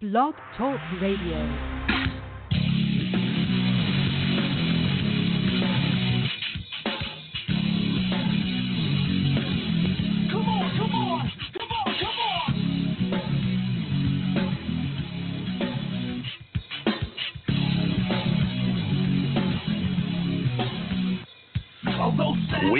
Blog Talk Radio.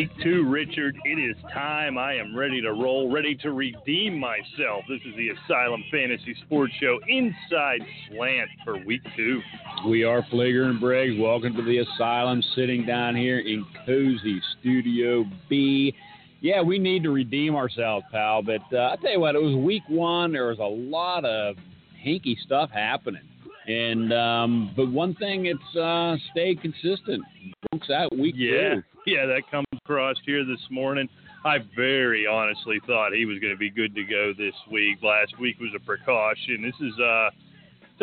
Week two, Richard. It is time. I am ready to roll, ready to redeem myself. This is the Asylum Fantasy Sports Show Inside Slant for week two. We are Flager and Briggs. Welcome to the asylum, sitting down here in cozy Studio B. Yeah, we need to redeem ourselves, pal. But uh, I tell you what, it was week one. There was a lot of hinky stuff happening, and um, but one thing, it's uh, stayed consistent. Brooks out week Yeah, two. yeah, that comes across here this morning. I very honestly thought he was going to be good to go this week. Last week was a precaution. This is uh,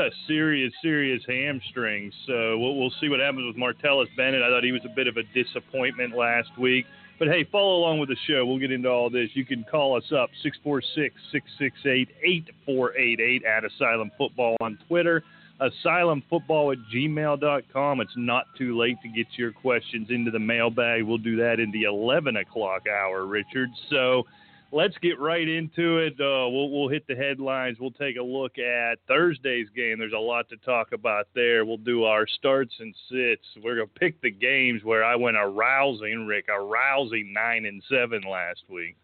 a serious, serious hamstring. So we'll, we'll see what happens with Martellus Bennett. I thought he was a bit of a disappointment last week. But hey, follow along with the show. We'll get into all this. You can call us up 646 668 8488 at Asylum Football on Twitter asylumfootball at gmail.com. It's not too late to get your questions into the mailbag. We'll do that in the 11 o'clock hour, Richard. So let's get right into it. Uh, we'll, we'll hit the headlines. We'll take a look at Thursday's game. There's a lot to talk about there. We'll do our starts and sits. We're going to pick the games where I went a rousing, Rick, a rousing 9 and 7 last week.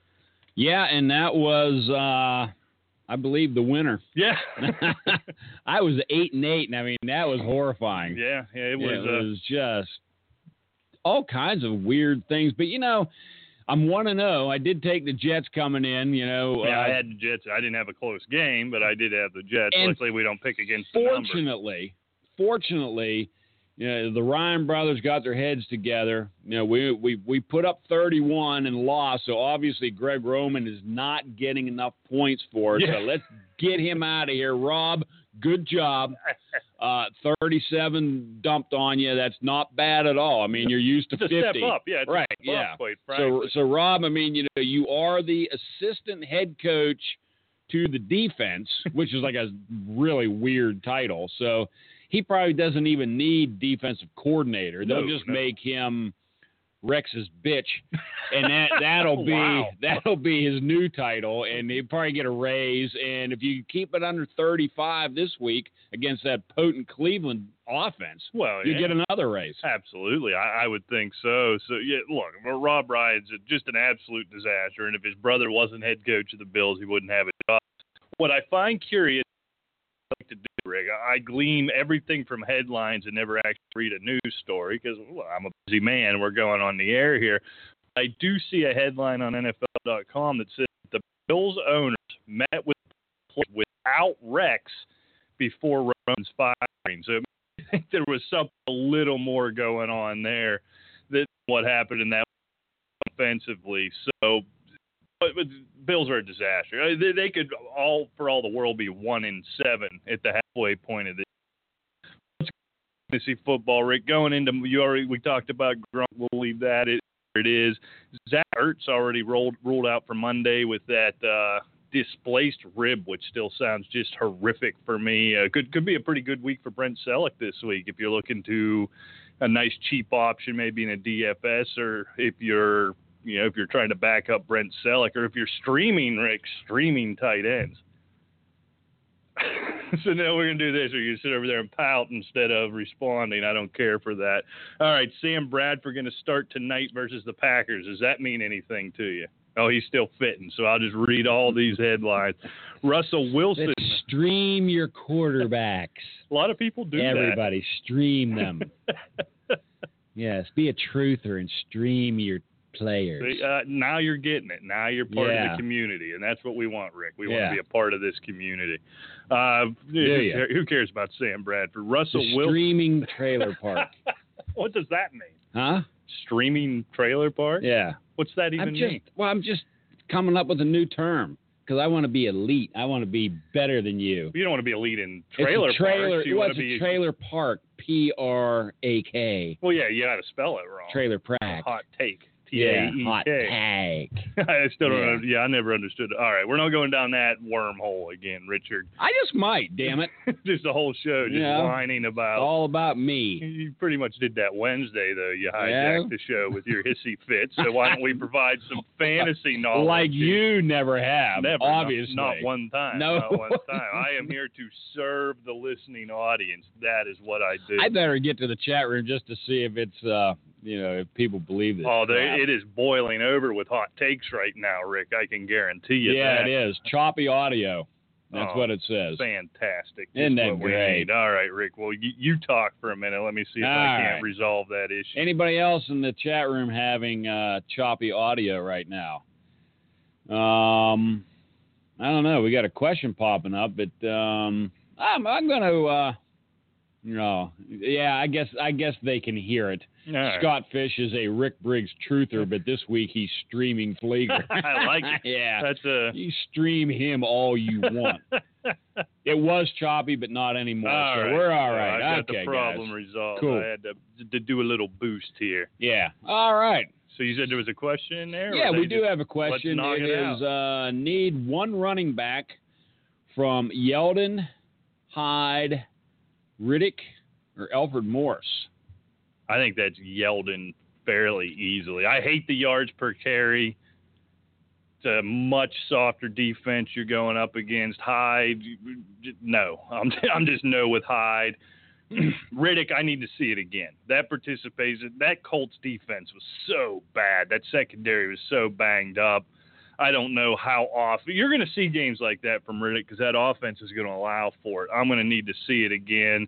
Yeah, and that was, uh, I believe, the winner. Yeah. I was eight and eight, and I mean that was horrifying. yeah, yeah, it was. it uh, was just all kinds of weird things. But you know, I'm one to know. I did take the Jets coming in. You know, Yeah, I uh, had the Jets. I didn't have a close game, but I did have the Jets. Luckily, we don't pick against the fortunately, fortunately, you know, the Ryan brothers got their heads together. You know, we we we put up 31 and lost. So obviously, Greg Roman is not getting enough points for us. Yeah. So let's get him out of here. Rob, good job. Uh, 37 dumped on you. That's not bad at all. I mean, you're used to It's a 50. step up. Yeah, right. up, yeah. So, so Rob, I mean, you know, you are the assistant head coach to the defense, which is like a really weird title. So he probably doesn't even need defensive coordinator. They'll No, just no. make him Rex's bitch, and that that'll be Wow. that'll be his new title, and he'll probably get a raise. And if you keep it under 35 this week against that potent Cleveland offense, well, you yeah. get another raise. Absolutely, I, I would think so. So yeah, look, Rob Ryan's just an absolute disaster, and if his brother wasn't head coach of the Bills, he wouldn't have a job. What I find curious Rick, I glean everything from headlines and never actually read a news story because well, I'm a busy man. We're going on the air here. I do see a headline on NFL.com that says the Bills owners met with without Rex before Roman's firing. So I think there was something a little more going on there than what happened in that offensively. So, but Bills are a disaster. They, they could all, for all the world, be one in seven at the halfway point of this. Let's go see football, Rick. Going into you already, we talked about Gronk. We'll leave that. It, it is. Zach Ertz already rolled ruled out for Monday with that. Uh, displaced rib, which still sounds just horrific for me. Uh, could could be a pretty good week for Brent Celek this week if you're looking to a nice cheap option, maybe in a DFS, or if you're you know if you're trying to back up Brent Celek, or if you're streaming Rick streaming tight ends. so now we're gonna do this, or you sit over there and pout instead of responding. I don't care for that. All right, Sam Bradford going to start tonight versus the Packers. Does that mean anything to you? Oh, he's still fitting. So I'll just read all these headlines. Russell Wilson. Let's stream your quarterbacks. A lot of people do Everybody, stream them. yes, be a truther and stream your that. Players. Uh, now you're getting it. Now you're part of the community, and that's what we want, Rick. We want to be a part of this community. Uh, who, who cares about Sam Bradford? Russell the Wilson. streaming trailer park. what does that mean? huh? Streaming trailer park? Yeah. What's that even I'm just mean? well, I'm just coming up with a new term because I want to be elite. I want to be better than you. You don't want to be lead in trailer it's a trailer. parks. You to be a trailer park? P R A K. Well, yeah, you got to spell it wrong. Trailer prac. Hot take. T A Yeah, E hot tag. I still don't. Yeah. know. Yeah, I never understood. All right, we're not going down that wormhole again, Richard. I just might, damn it. just the whole show, just Yeah. whining about. All about me. You pretty much did that Wednesday, though. You Yeah. hijacked the show with your hissy fit. So why don't we provide some fantasy knowledge? Like you never have, Never, not- obviously. Not, one time. No. Not one time. I am here to serve the listening audience. That is what I do. I better get to the chat room just to see if it's, uh, you know, if people believe this. Oh, they. It is boiling over with hot takes right now, Rick. I can guarantee you yeah, that. it is. Choppy audio. That's Oh, what it says. Fantastic. Isn't Just that what we great? All right, Rick. Well, you, you talk for a minute. Let me see if All I can't right. resolve that issue. Anybody else in the chat room having uh, choppy audio right now? Um, I don't know. We got a question popping up, but um, I'm, I'm going to. Uh, no, yeah, I guess I guess they can hear it. Right. Scott Fish is a Rick Briggs truther, but this week he's streaming Fleeger. I like it. yeah, That's a. you stream him all you want. it was choppy, but not anymore. All so right. we're all right. I got okay, the problem guys. resolved. Cool. I had to, to do a little boost here. Yeah. All right. So you said there was a question in there? Yeah, we do have a question. knock it it is uh, need one running back from Yeldon, Hyde, Riddick, or Alfred Morris. I think that's Yeldon fairly easily. I hate the yards per carry. It's a much softer defense you're going up against. Hyde, no, I'm I'm just no with Hyde. Riddick, I need to see it again. That participation, that Colts defense was so bad. That secondary was so banged up. I don't know how often you're going to see games like that from Riddick because that offense is going to allow for it. I'm going to need to see it again.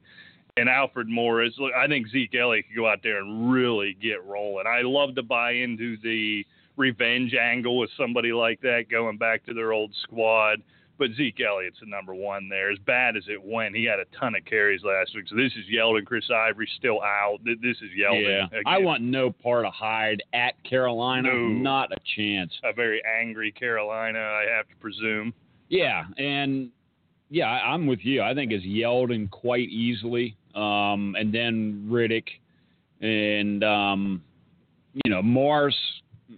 And Alfred Morris, look, I think Zeke Elliott could go out there and really get rolling. I love to buy into the revenge angle with somebody like that going back to their old squad. But Zeke Elliott's the number one there. As bad as it went, he had a ton of carries last week. So this is Yeldon. Chris Ivory still out. This is Yeldon. yeah, again. I want no part of Hyde at Carolina. No. Not a chance. a very angry Carolina, I have to presume. Yeah, and yeah, I'm with you. I think it's Yeldon quite easily, um, and then Riddick, and um, you know Morris.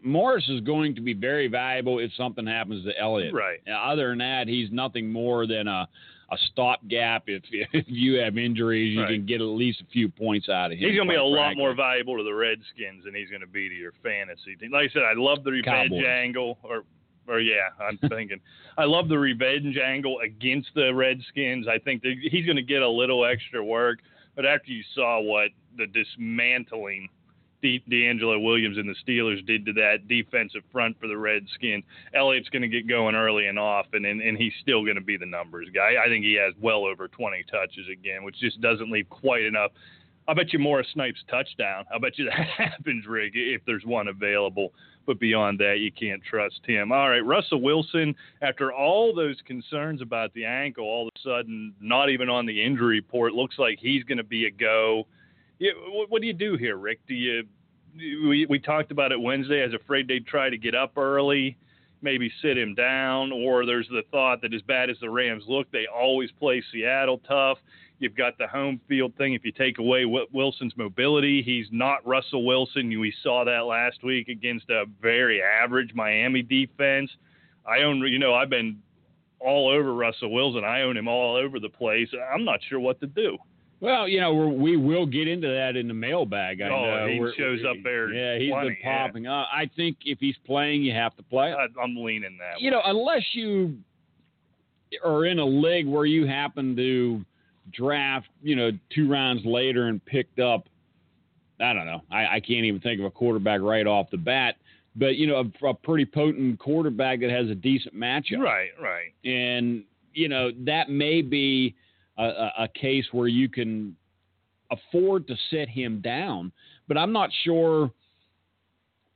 Morris is going to be very valuable if something happens to Elliott. Right. Other than that, he's nothing more than a a stopgap. If if you have injuries, you Right. can get at least a few points out of him. He's going to be a quite lot more valuable to the Redskins than he's going to be to your fantasy team. Like I said, I love the revenge Cowboys. angle, or or yeah, I'm thinking I love the revenge angle against the Redskins. I think that he's going to get a little extra work, but after you saw what the dismantling DeAngelo Williams and the Steelers did to that defensive front for the Redskins, Elliott's going to get going early and often, and, and he's still going to be the numbers guy. I think he has well over 20 touches again, which just doesn't leave quite enough. I bet you Morris Snipes touchdown. I bet you that happens, Rick, if there's one available. But beyond that, you can't trust him. All right, Russell Wilson, after all those concerns about the ankle, all of a sudden, not even on the injury report, looks like he's going to be a go. Yeah, what, do you do here, Rick? Do you? We, we talked about it Wednesday. I was afraid they'd try to get up early, maybe sit him down, or there's the thought that as bad as the Rams look, they always play Seattle tough. You've got the home field thing. If you take away Wilson's mobility, he's not Russell Wilson. We saw that last week against a very average Miami defense. I own, you know, I've been all over Russell Wilson. I own him all over the place. I'm not sure what to do. Well, you know, we're, we will get into that in the mailbag. I Oh, know. he We're- shows up there Yeah, he's plenty, been yeah. popping up. I think if he's playing, you have to play. I, I'm leaning that. you know, unless you are in a league where you happen to draft, you know, two rounds later and picked up, I don't know, I, I can't even think of a quarterback right off the bat, but, you know, a, a pretty potent quarterback that has a decent matchup. Right, right. And, you know, that may be a, a, case where you can afford to sit him down, but I'm not sure.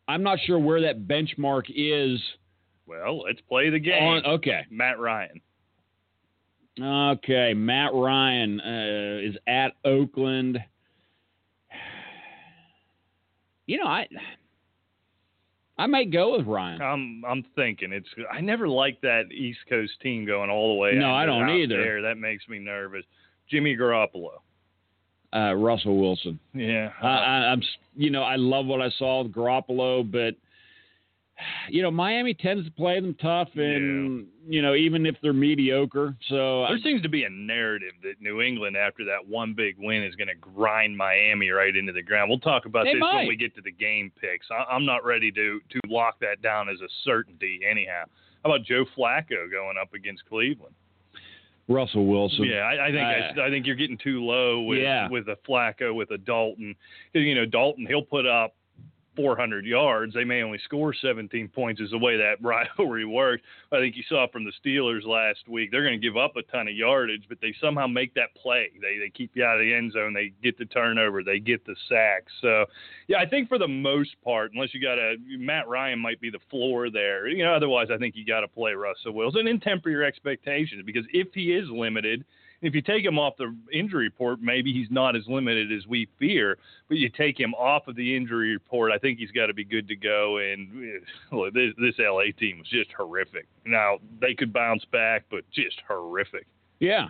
I'm not sure where that benchmark is Well, let's play the game. on. Okay, Matt Ryan. Okay, Matt Ryan uh, is at Oakland. You know, I I may go with Ryan. I'm I'm thinking it's. I never liked that East Coast team going all the way. No, I don't either. There, that makes me nervous. Jimmy Garoppolo. Uh, Russell Wilson. Yeah. I, I, I'm, you know, I love what I saw with Garoppolo, but you know, Miami tends to play them tough, and you know, even if they're mediocre. So There seems to be a narrative that New England, after that one big win, is going to grind Miami right into the ground. We'll talk about this might. when we get to the game picks. I, I'm not ready to to lock that down as a certainty. Anyhow, how about Joe Flacco going up against Cleveland? Russell Wilson. yeah, I, I think I, uh, I think you're getting too low with Yeah. with a Flacco with a Dalton. You know, Dalton he'll put up 400 yards. They may only score 17 points. Is the way that rivalry works. I think you saw from the Steelers last week. They're going to give up a ton of yardage, but they somehow make that play. They they keep you out of the end zone. They get the turnover. They get the sack. So, yeah, I think for the most part, unless you got a Matt Ryan might be the floor there. You know, otherwise I think you got to play Russell Wilson and temper your expectations because if he is limited. If you take him off the injury report, maybe he's not as limited as we fear. But you take him off of the injury report, I think he's got to be good to go. And eh, look, this, this LA team was just horrific. Now they could bounce back, but just horrific. Yeah.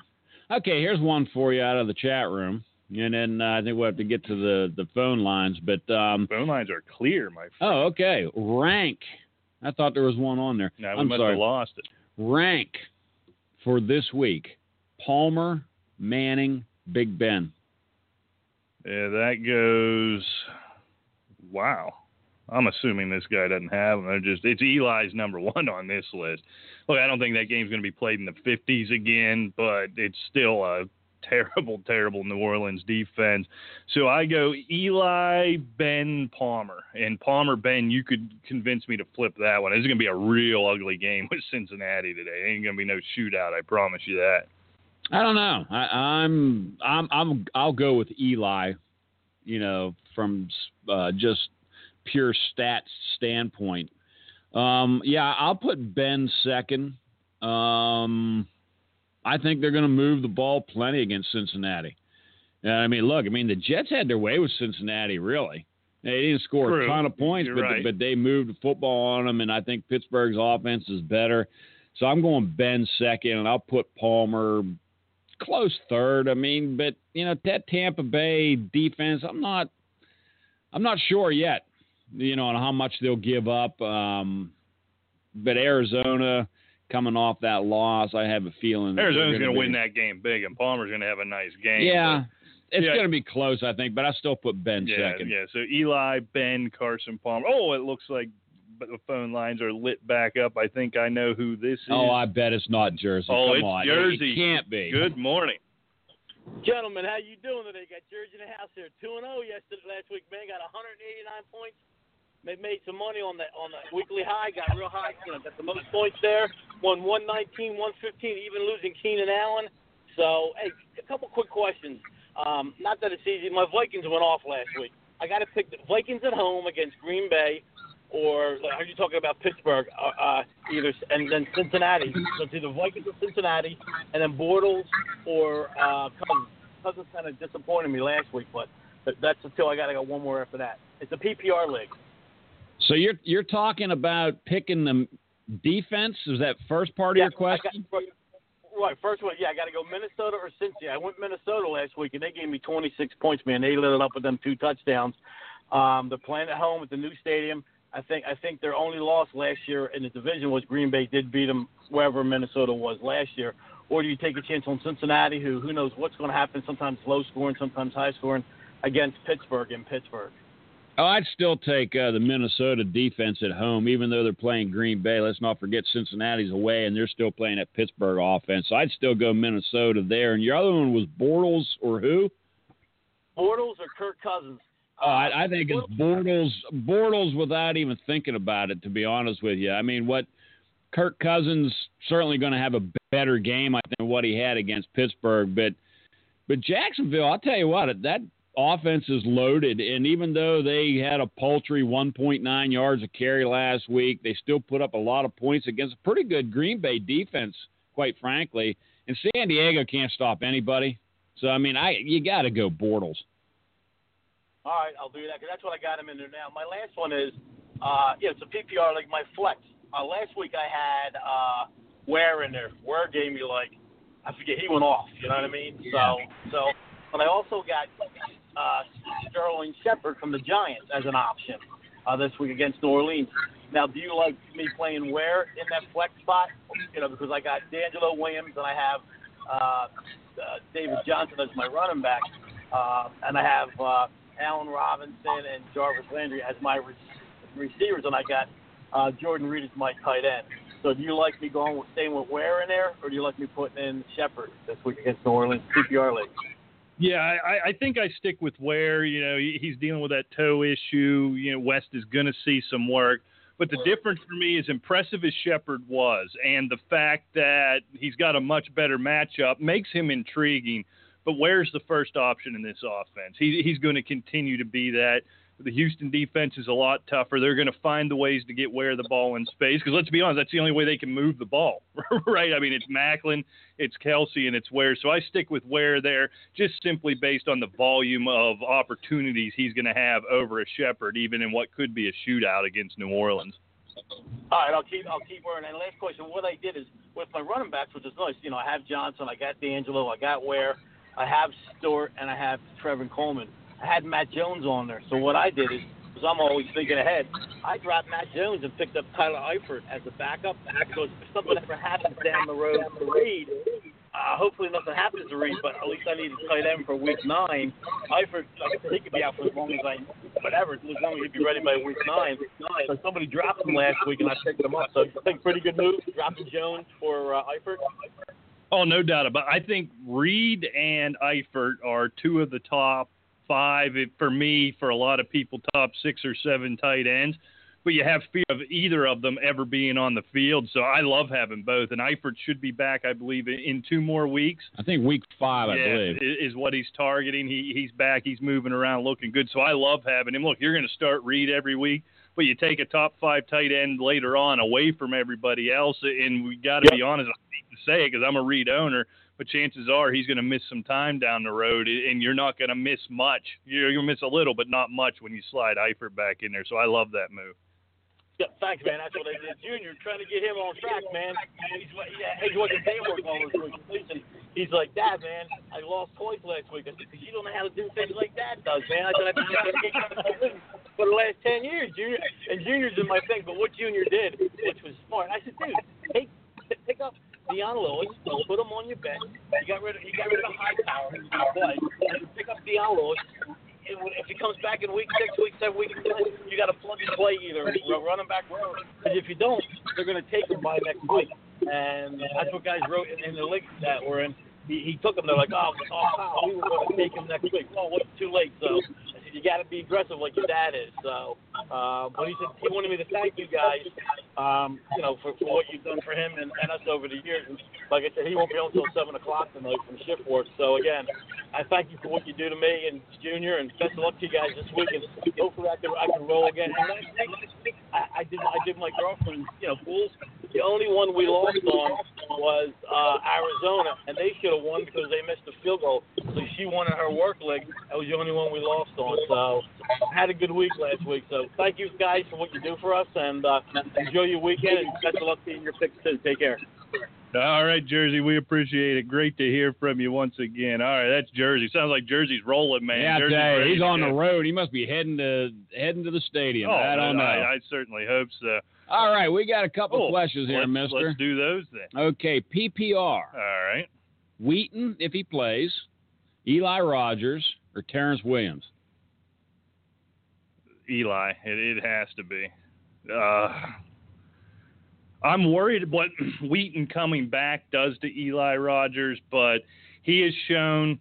Okay, here's one for you out of the chat room. And then uh, I think we'll have to get to the, the phone lines. But, um, Phone lines are clear, my friend. oh, okay. Rank. I thought there was one on there. We I'm must sorry. have lost it. Rank for this week Palmer, Manning, Big Ben. Yeah, that goes. Wow. I'm assuming this guy doesn't have them. They're just it's Eli's number one on this list. Look, I don't think that game's going to be played in the 50s again, but it's still a terrible, terrible New Orleans defense. So I go Eli, Ben, Palmer, and Palmer, Ben. You could convince me to flip that one. Is going to be a real ugly game with Cincinnati today. Ain't going to be no shootout. I promise you that. I don't know. I, I'm I'm I'm I'll go with Eli. You know, from uh, just pure stats standpoint. Um, yeah, I'll put Ben second. Um, I think they're going to move the ball plenty against Cincinnati. Uh, I mean, look, I mean the Jets had their way with Cincinnati. Really, they didn't score True. a ton of points, You're but right. but they moved the football on them, and I think Pittsburgh's offense is better. So I'm going Ben second, and I'll put Palmer close third. I mean, but you know that Tampa Bay defense, I'm not, I'm not sure yet. You know, on how much they'll give up. Um, but Arizona coming off that loss, I have a feeling Arizona's going to win that game big, and Palmer's going to have a nice game. Yeah, it's Yeah. going to be close, I think. But I still put Ben Yeah, second. yeah. So Eli, Ben, Carson Palmer. Oh, it looks like the phone lines are lit back up. I think I know who this is. Oh, I bet it's not Jersey. Oh, Come it's on, Jersey. It can't be. Good morning. Gentlemen, how you doing today? Got Jersey in the house here. Two and zero yesterday last week. Man got 189 points. They made some money on the on the weekly high. Got real high. You know, got the most points there. Won 119, 115, even losing Keenan Allen. So, hey, a couple quick questions. Um, not that it's easy. My Vikings went off last week. I got to pick the Vikings at home against Green Bay, or are you talking about Pittsburgh? Uh, uh, either and then Cincinnati. So it's either Vikings or Cincinnati, and then Bortles or uh, Cousins. Cousins kind of disappointed me last week, but, but that's until I got to go one more after that. It's a PPR league. So you're you're talking about picking the defense? Is that first part of your question? Got- right, first one, yeah, I got to go Minnesota or Cincy. I went Minnesota last week, and they gave me 26 points, man. They lit it up with them two touchdowns. Um, they're playing at home at the new stadium. I think I think their only loss last year in the division was Green Bay did beat them wherever Minnesota was last year. Or do you take a chance on Cincinnati, who who knows what's going to happen? Sometimes low scoring, sometimes high scoring, against Pittsburgh in Pittsburgh. Oh, I'd still take uh, the Minnesota defense at home, even though they're playing Green Bay. Let's not forget Cincinnati's away, and they're still playing at Pittsburgh offense. So I'd still go Minnesota there. And your other one was Bortles or who? Bortles or Kirk Cousins? Oh, I, I think it's Bortles. Bortles without even thinking about it. To be honest with you, I mean, what Kirk Cousins certainly going to have a better game, I think, than what he had against Pittsburgh. But but Jacksonville, I'll tell you what, that offense is loaded, and even though they had a paltry 1.9 yards a carry last week, they still put up a lot of points against a pretty good Green Bay defense, quite frankly. And San Diego can't stop anybody. So I mean, I you got to go Bortles. All right, I'll do that because that's what I got him in there now. My last one is, uh, yeah, it's a PPR like my flex. Uh, last week I had uh, Ware in there. Ware gave me like, I forget, he went off. You know what I mean? So, so but I also got uh, Sterling Shepard from the Giants as an option uh, this week against New Orleans. Now, do you like me playing Ware in that flex spot? You know, because I got DeAngelo Williams and I have uh, uh, David Johnson as my running back, uh, and I have uh, Allen Robinson and Jarvis Landry as my re- receivers, and I got uh, Jordan Reed as my tight end. So, do you like me going with staying with Ware in there, or do you like me putting in Shepard this week against New Orleans PPR league? Yeah, I, I think I stick with Ware. You know, he's dealing with that toe issue. You know, West is going to see some work. But the difference for me, as impressive as Shepard was, and the fact that he's got a much better matchup makes him intriguing. But Ware's the first option in this offense? He, he's going to continue to be that. The Houston defense is a lot tougher. They're going to find the ways to get where the ball in space because let's be honest, that's the only way they can move the ball, right? I mean, it's Maclin, it's Kelce, and it's Ware. So I stick with Ware there just simply based on the volume of opportunities he's going to have over a Shepard, even in what could be a shootout against New Orleans. All right, I'll keep I'll keep wearing. And last question: What I did is with my running backs, which is nice. You know, I have Johnson, I got DeAngelo, I got Ware, I have Stewart, and I have Trevor Coleman. I had Matt Jones on there. So what I did is, because I'm always thinking ahead, I dropped Matt Jones and picked up Tyler Eifert as a backup. Because if something ever happens down the road to Reed, uh, hopefully nothing happens to Reed, but at least I need a tight end for week nine. Eifert, like he could be out for as long as I, whatever, as long as he'd be ready by week nine. So somebody dropped him last week, and I picked him up. So I think pretty good move, dropping Jones for uh, Eifert. Oh, no doubt about. it. I think Reed and Eifert are two of the top five for me. For a lot of people, top six or seven tight ends. But you have fear of either of them ever being on the field. So I love having both. And Eifert should be back, I believe, in- two more weeks. I think week five, I believe. is what he's targeting. He he's back. He's moving around, looking good. So I love having him. Look, you're going to start Reed every week, but you take a top five tight end later on away from everybody else, and we got to Yep. be honest. I hate to say it because I'm a Reed owner, but chances are he's going to miss some time down the road, and you're not going to miss much. You're going to miss a little, but not much when you slide Eifert back in there. So I love that move. Yeah, thanks, man. That's what I did. Junior, trying to get him on track, man. He's, he's watching paperwork all this week. Listen, he's like, Dad, man, I lost toys last week. I said, because you don't know how to do things like Dad does, man. I said, I've been trying to get for the last 10 years, Junior. And Junior's in my thing. But what Junior did, which was smart, I said, dude, take, pick up Dion Lewis, put him on your bench. He got rid of, he got rid of to play. And pick up Dion Lewis if he comes back in week six, week seven, week ten, you got to plug and play either running back row. Because if you don't, they're going to take him by next week. And that's what guys wrote in, in the league that we're in. He, he took him. They're like, oh, oh, oh we were going to take him next week. Oh, what's too late? So You got to be aggressive like your dad is. So, uh, but he said he wanted me to thank you guys, um, you know, for, for what you've done for him and, and us over the years. And like I said, he won't be home until seven o'clock tonight from shift work. So again, I thank you for what you do to me and Junior, and best of luck to you guys this week. Hopefully, I can I can roll again. And last I, I did I did my girlfriend, you know, Bulls. The only one we lost on was uh, Arizona, and they should have won because they missed a field goal. So she won in her work leg. That was the only one we lost on. So had a good week last week. So thank you guys for what you do for us, and uh, enjoy your weekend. And best of luck to you in your picks too. Take care. All right, Jersey, we appreciate it. Great to hear from you once again. All right, that's Jersey. Sounds like Jersey's rolling, man. yeah, I Jersey's tell he's on the road. He must be heading to heading to the stadium. Oh, I don't know. I, I certainly hope so. All right, we got a couple Cool. questions here, let's, Mister. Let's do those then. Okay, PPR. All right. Wheaton, if he plays, Eli Rogers, or Terrance Williams. Eli. It, it has to be. Uh, I'm worried what Wheaton coming back does to Eli Rogers, but he has shown.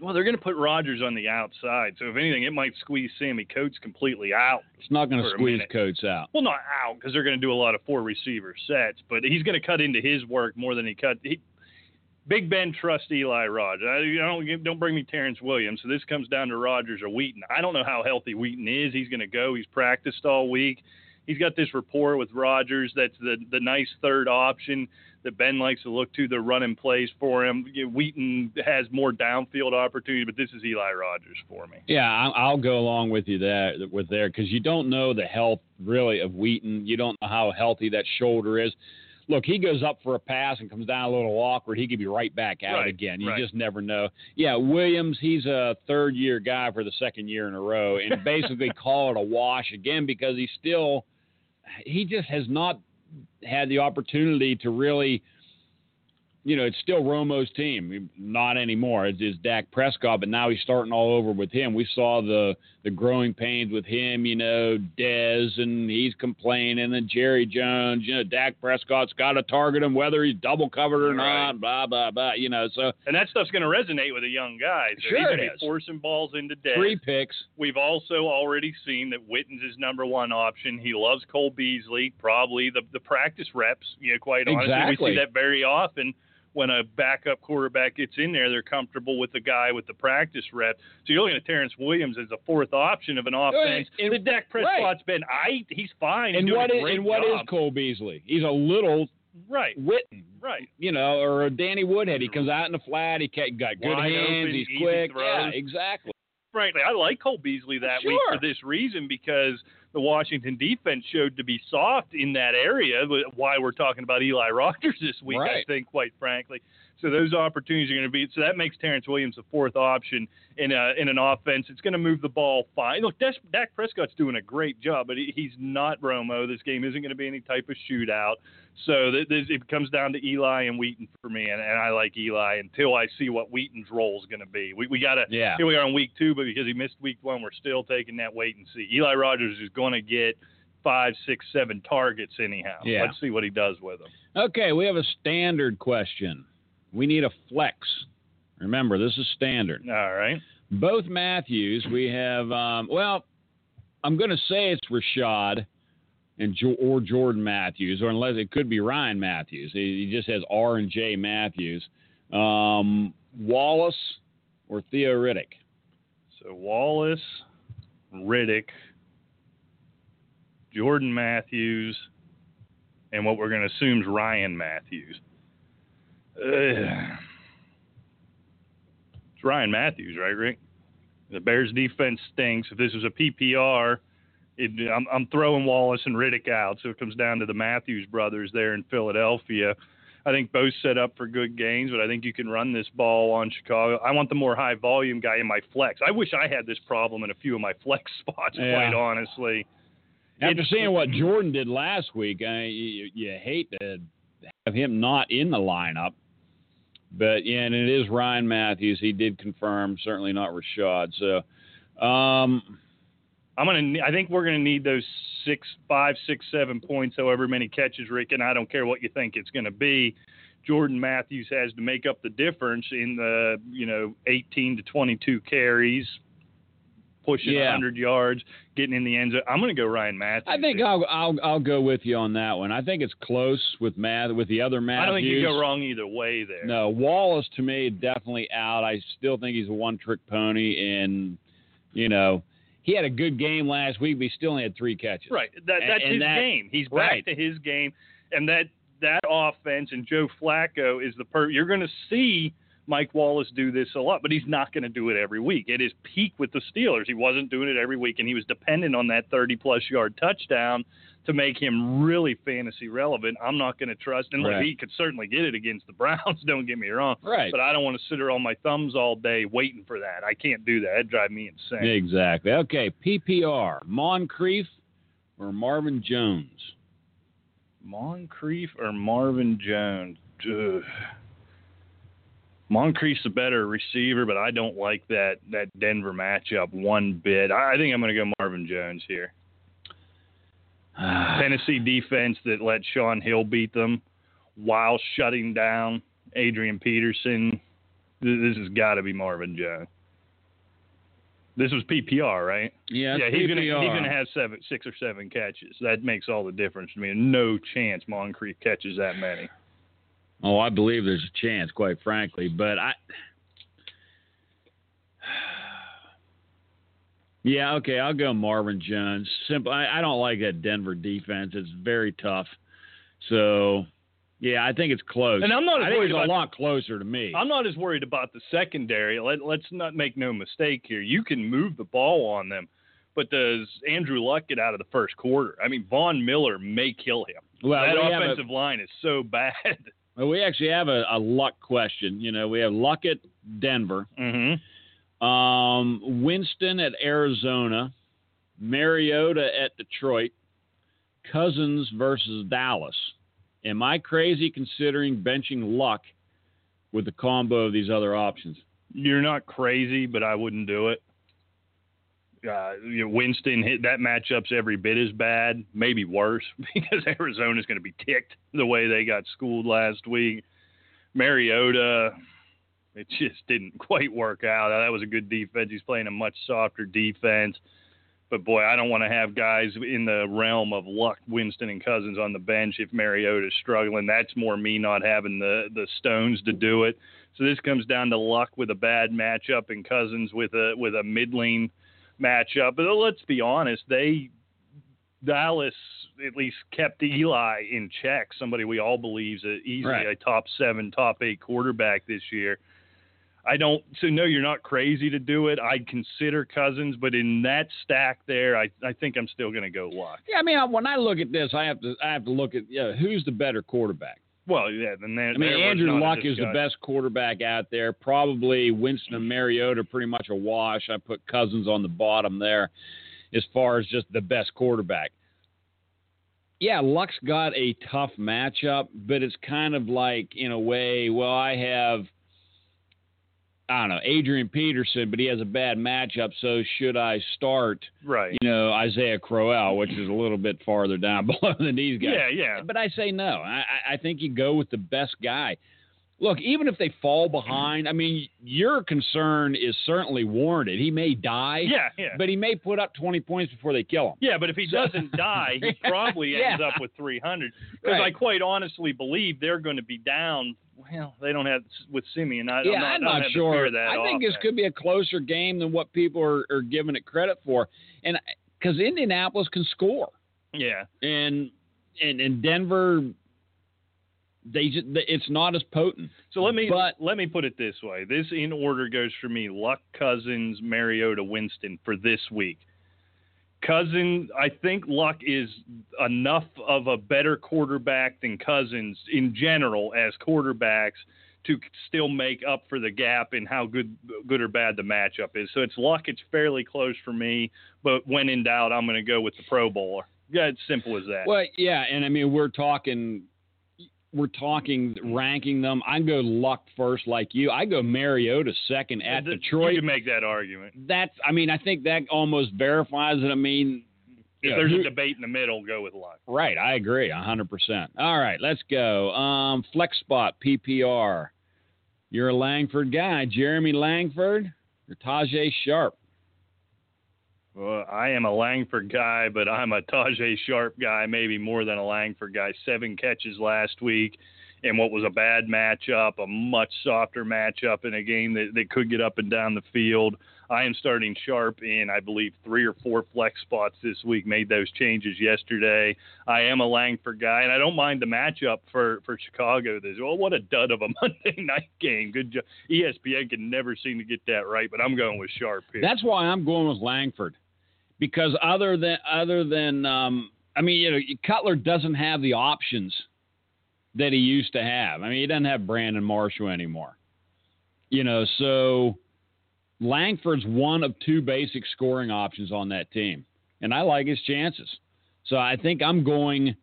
Well, they're going to put Rogers on the outside, so if anything, it might squeeze Sammy Coates completely out. It's not going to squeeze. Coates out. Well, not out because they're going to do a lot of four receiver sets, but he's going to cut into his work more than he cut. He, Big Ben trusts Eli Rogers. I, you don't don't bring me Terrance Williams. So this comes down to Rogers or Wheaton. I don't know how healthy Wheaton is. He's going to go. He's practiced all week. He's got this rapport with Rogers. That's the the nice third option that Ben likes to look to. The running plays for him. Wheaton has more downfield opportunity, but this is Eli Rogers for me. Yeah, I- I'll go along with you there with there because you don't know the health really of Wheaton. You don't know how healthy that shoulder is. Look, he goes up for a pass and comes down a little awkward. He could be right back out Right, again. You right. just never know. Yeah, Williams, he's a third year guy for the second year in a row, and basically call it a wash again because he still, he just has not had the opportunity to really. You know, it's still Romo's team. Not anymore. It's, it's Dak Prescott, but now he's starting all over with him. We saw the the growing pains with him. You know, Dez, and he's complaining, and Jerry Jones. You know, Dak Prescott's got to target him whether he's double covered or Right. not. Blah blah blah. You know, so And that stuff's going to resonate with a young guy. So Sure he's going to be forcing balls into dead. three picks. We've also already seen that Witten's his number one option. He loves Cole Beasley, probably the the practice reps. You know, quite honestly, Exactly. we see that very often. When a backup quarterback gets in there, they're comfortable with the guy with the practice rep. So you're looking at Terrance Williams as a fourth option of an offense. and- that Dak Prescott's been, I he's fine. He's And doing what is and what is. Cole Beasley? He's a little right, Witten, right. you know, or a Danny Woodhead. He comes out in the flat. He got good Wide hands. open, he's quick. throws. Yeah, exactly. frankly, I like Cole Beasley that week for this reason because the Washington defense showed to be soft in that area. Why we're talking about Eli Rogers this week, I think, quite frankly. So those opportunities are going to be. So that makes Terrance Williams the fourth option in a, in an offense. It's going to move the ball fine. Look, Dak, Dak Prescott's doing a great job, but he, he's not Romo. This game isn't going to be any type of shootout. So th- this, it comes down to Eli and Wheaton for me, and, and I like Eli until I see what Wheaton's role is going to be. We we got to Yeah. here we are in week two, but because he missed week one, we're still taking that wait and see. Eli Rogers is going to get five, six, seven targets anyhow. Yeah. Let's see what he does with them. Okay, we have a standard question. We need a flex. Remember, this is standard. All right. Both Matthews, we have. Um, well, I'm going to say it's Rishard and jo- or Jordan Matthews, or unless it could be Ryan Mathews. He, he just has R and J Matthews. Um, Wallace or Theo Riddick. So Wallace, Riddick, Jordan Matthews, and what we're going to assume is Ryan Mathews. It's Ryan Mathews, right, Rick? The Bears defense stinks. If this was a PPR, it, I'm, I'm throwing Wallace and Riddick out, so it comes down to the Matthews brothers there in Philadelphia. I think both set up for good games, but I think you can run this ball on Chicago. I want the more high volume guy in my flex. I wish I had this problem in a few of my flex spots, Yeah. quite honestly. After It's- seeing what Jordan did last week, I, you, you hate to have him not in the lineup. But yeah, and it is Ryan Mathews. He did confirm, certainly not Rishard. So, um, I'm gonna. I think we're gonna need those six, five, six, seven points, however many catches, Rick. And I don't care what you think it's gonna be. Jordan Matthews has to make up the difference in the you know 18 to 22 carries, pushing Yeah. 100 yards, getting in the end zone. I'm gonna go Ryan Mathews. I think I'll, I'll I'll go with you on that one. I think it's close with Matt with the other Matthews. I don't think you go wrong either way there. No, Wallace to me definitely out. I still think he's a one-trick pony, and you know he had a good game last week, but he still only had three catches. Right. That And- that's and his that- game. He's back right. to his game, and that that offense and Joe Flacco is the per. You're going to see Mike Wallace do this a lot, but he's not going to do it every week. At his peak with the Steelers, he wasn't doing it every week, and he was dependent on that 30 plus yard touchdown to make him really fantasy relevant. I'm not going to trust, and Right. he could certainly get it against the Browns. Don't get me wrong. Right. But I don't want to sit there on my thumbs all day waiting for that. I can't do that. That'd drive me insane. Exactly. Okay, PPR, Moncrief or Marvin Jones? Moncrief or Marvin Jones? Ugh. Moncrief's a better receiver, but I don't like that that Denver matchup one bit. I, I think I'm going to go Marvin Jones here. Tennessee defense that let Shaun Hill beat them while shutting down Adrian Peterson. Th- This has got to be Marvin Jones. This was PPR, right? yeah, yeah, he's gonna he's gonna have seven, six or seven catches. That makes all the difference to me. No chance Moncrief catches that many. Oh, I believe there's a chance, quite frankly, but I. Yeah, okay, I'll go Marvin Jones. Simple. I, I don't like that Denver defense. It's very tough. So, yeah, I think it's close. And I'm not as worried it's a about- lot closer to me. I'm not as worried about the secondary. Let, let's not make no mistake here. You can move the ball on them, but does Andrew Luck get out of the first quarter? I mean, Von Miller may kill him. Well, that have a- offensive line is so bad. We actually have a, a luck question. You know, we have luck at Denver, mm-hmm. um, Winston at Arizona, Mariota at Detroit, Cousins versus Dallas. Am I crazy considering benching luck with the combo of these other options? You're not crazy, but I wouldn't do it. Uh, Winston hit that matchup's every bit as bad, maybe worse, because Arizona's going to be ticked the way they got schooled last week. Mariota, it just didn't quite work out. That was a good defense. He's playing a much softer defense. But boy, I don't want to have guys in the realm of Luck, Winston, and Cousins on the bench if Mariota's struggling. That's more me not having the the stones to do it. So this comes down to Luck with a bad matchup and Cousins with a with a middling matchup. But let's be honest, they Dallas at least kept Eli in check. Somebody we all believes is easily Right. a top seven, top eight quarterback this year. I don't. So no, you're not crazy to do it. I'd consider Cousins, but in that stack there, I I think I'm still going to go Luck. Yeah, I mean, when I look at this, I have to I have to look at yeah, who's the better quarterback. Well, yeah. Then there, I mean, Andrew Luck is the best quarterback out there. Probably Winston and Mariota pretty much a wash. I put Cousins on the bottom there as far as just the best quarterback. Yeah, Luck's got a tough matchup, but it's kind of like, in a way, well, I have, I don't know, Adrian Peterson, but he has a bad matchup, so should I start, Right. you know, Isaiah Crowell, which is a little bit farther down below than these guys? Yeah, yeah. But I say no. I, I- I think you go with the best guy. Look, even if they fall behind, I mean, your concern is certainly warranted. He may die, Yeah, yeah. but he may put up 20 points before they kill him. Yeah, but if he So- doesn't die, he probably ends up with 300. Because I quite honestly believe they're going to be down. Well, they don't have with Siemian. I, yeah, I'm not, I'm not sure. that I think this could be a closer game than what people are, are giving it credit for. And because Indianapolis can score. Yeah, And, and, and Denver, they just, it's not as potent. So let me But- let me put it this way. This in order goes for me: Luck, Cousins, Mariota, Winston for this week. Cousins, I think Luck is enough of a better quarterback than Cousins in general as quarterbacks to still make up for the gap in how good good or bad the matchup is. So it's Luck. It's fairly close for me, but when in doubt, I'm going to go with the Pro Bowler. Yeah, it's simple as that. Well, yeah, and I mean we're talking we're talking ranking them. I go Luck first, like you. I go Mariota second at Th- Detroit. You can make that argument. That's I mean I think that almost verifies it. I mean, If there's who- a debate in the middle, go with Luck. right? I agree, hundred percent. All right, let's go. Um, flex spot PPR. You're a Langford guy, Jeremy Langford or Tajae Sharpe. Well, I am a Langford guy, but I'm a Tajae Sharpe guy, maybe more than a Langford guy. Seven catches last week in what was a bad matchup, a much softer matchup in a game that, that could get up and down the field. I am starting Sharpe in, I believe, three or four flex spots this week. Made those changes yesterday. I am a Langford guy, and I don't mind the matchup for, for Chicago. This well, what a dud of a Monday night game. Good job. ESPN can never seem to get that right, but I'm going with Sharpe here. That's why I'm going with Langford, because other than other than um, I mean, you know, Cutler doesn't have the options that he used to have. I mean, he doesn't have Brandon Marshall anymore. You know, so Langford's one of two basic scoring options on that team, and I like his chances. So I think I'm going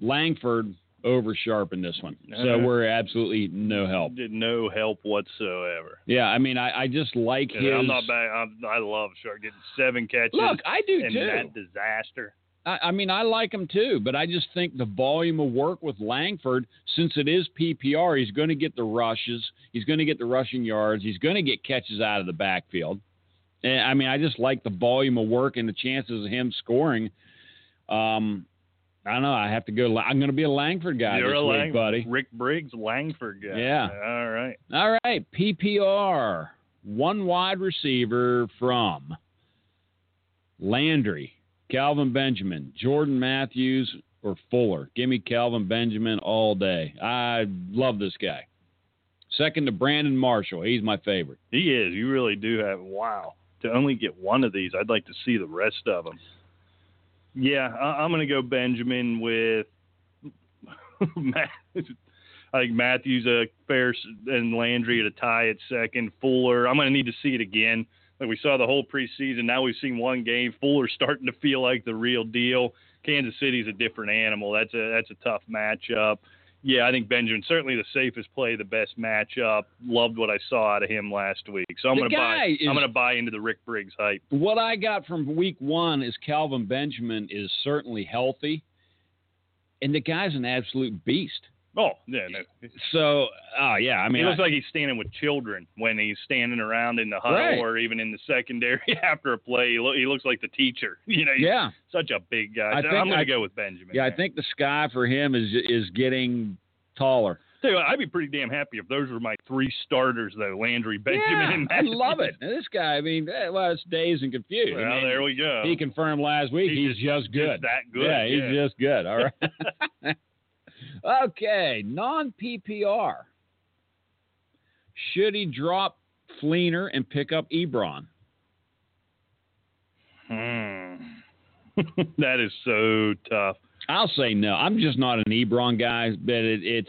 Langford over Sharpe in this one. So Uh-huh. we're absolutely no help. Did no help whatsoever. Yeah, I mean, I, I just like his. I'm not bad. I'm, I love Sharpe getting seven catches. Look, I do and too. that disaster. I, I mean, I like him too, but I just think the volume of work with Langford, since it is PPR, he's going to get the rushes, he's going to get the rushing yards, he's going to get catches out of the backfield. And I mean, I just like the volume of work and the chances of him scoring. Um, I don't know. I have to go. I'm going to be a Langford guy You're this a week, buddy. Rick Briggs, Langford guy. Yeah. All right. All right, PPR, one wide receiver from Landry, Kelvin Benjamin, Jordan Matthews, or Fuller. Give me Kelvin Benjamin all day. I love this guy. Second to Brandon Marshall. He's my favorite. He is. You really do have. Wow. To only get one of these, I'd like to see the rest of them. Yeah, I, I'm going to go Benjamin with Matt- I think Matthews uh, a fair and Landry at a tie at second. Fuller, I'm going to need to see it again. Like we saw the whole preseason. Now we've seen one game. Fuller's starting to feel like the real deal. Kansas City's a different animal. That's a that's a tough matchup. Yeah, I think Benjamin certainly the safest play, the best matchup. Loved what I saw out of him last week. So I'm going to buy. is- I'm going to buy into the Rick Briggs hype. What I got from week one is Kelvin Benjamin is certainly healthy, and the guy's an absolute beast. Oh, yeah, no. So, oh yeah, I mean, he looks I- like he's standing with children when he's standing around in the huddle Right. or even in the secondary after a play. He, lo- he looks like the teacher. You know, yeah, such a big guy. I So think I'm going to go with Benjamin. yeah. I think the sky for him is is getting taller. Tell you what, I'd be pretty damn happy if those were my three starters, though Landry, Benjamin, yeah, and I love it. And this guy, I mean, well, it's dazed and confused. Well, I mean, there we go. He confirmed last week He's he's, just, good. Just that good. Yeah, he's just good. All right. okay, non PPR. Should he drop Fleener and pick up Ebron? Hmm. that is so tough. I'll say no. I'm just not an Ebron guy, but it, it's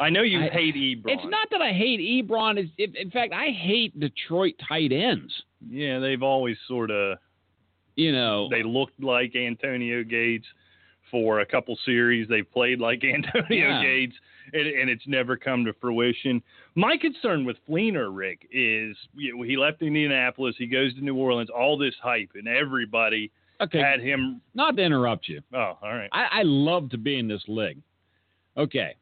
I know you I- hate Ebron. it's not that I hate Ebron. It's, it, in fact, I hate Detroit tight ends. Yeah, they've always sort of You know, they looked like Antonio Gates for a couple series. They've played like Antonio Yeah. Gates, and, and it's never come to fruition. My concern with Fleener, Rick, is you know, he left Indianapolis, he goes to New Orleans, all this hype, and everybody okay. had him. Not to interrupt you. Oh, all right. I, I love to be in this league. Okay.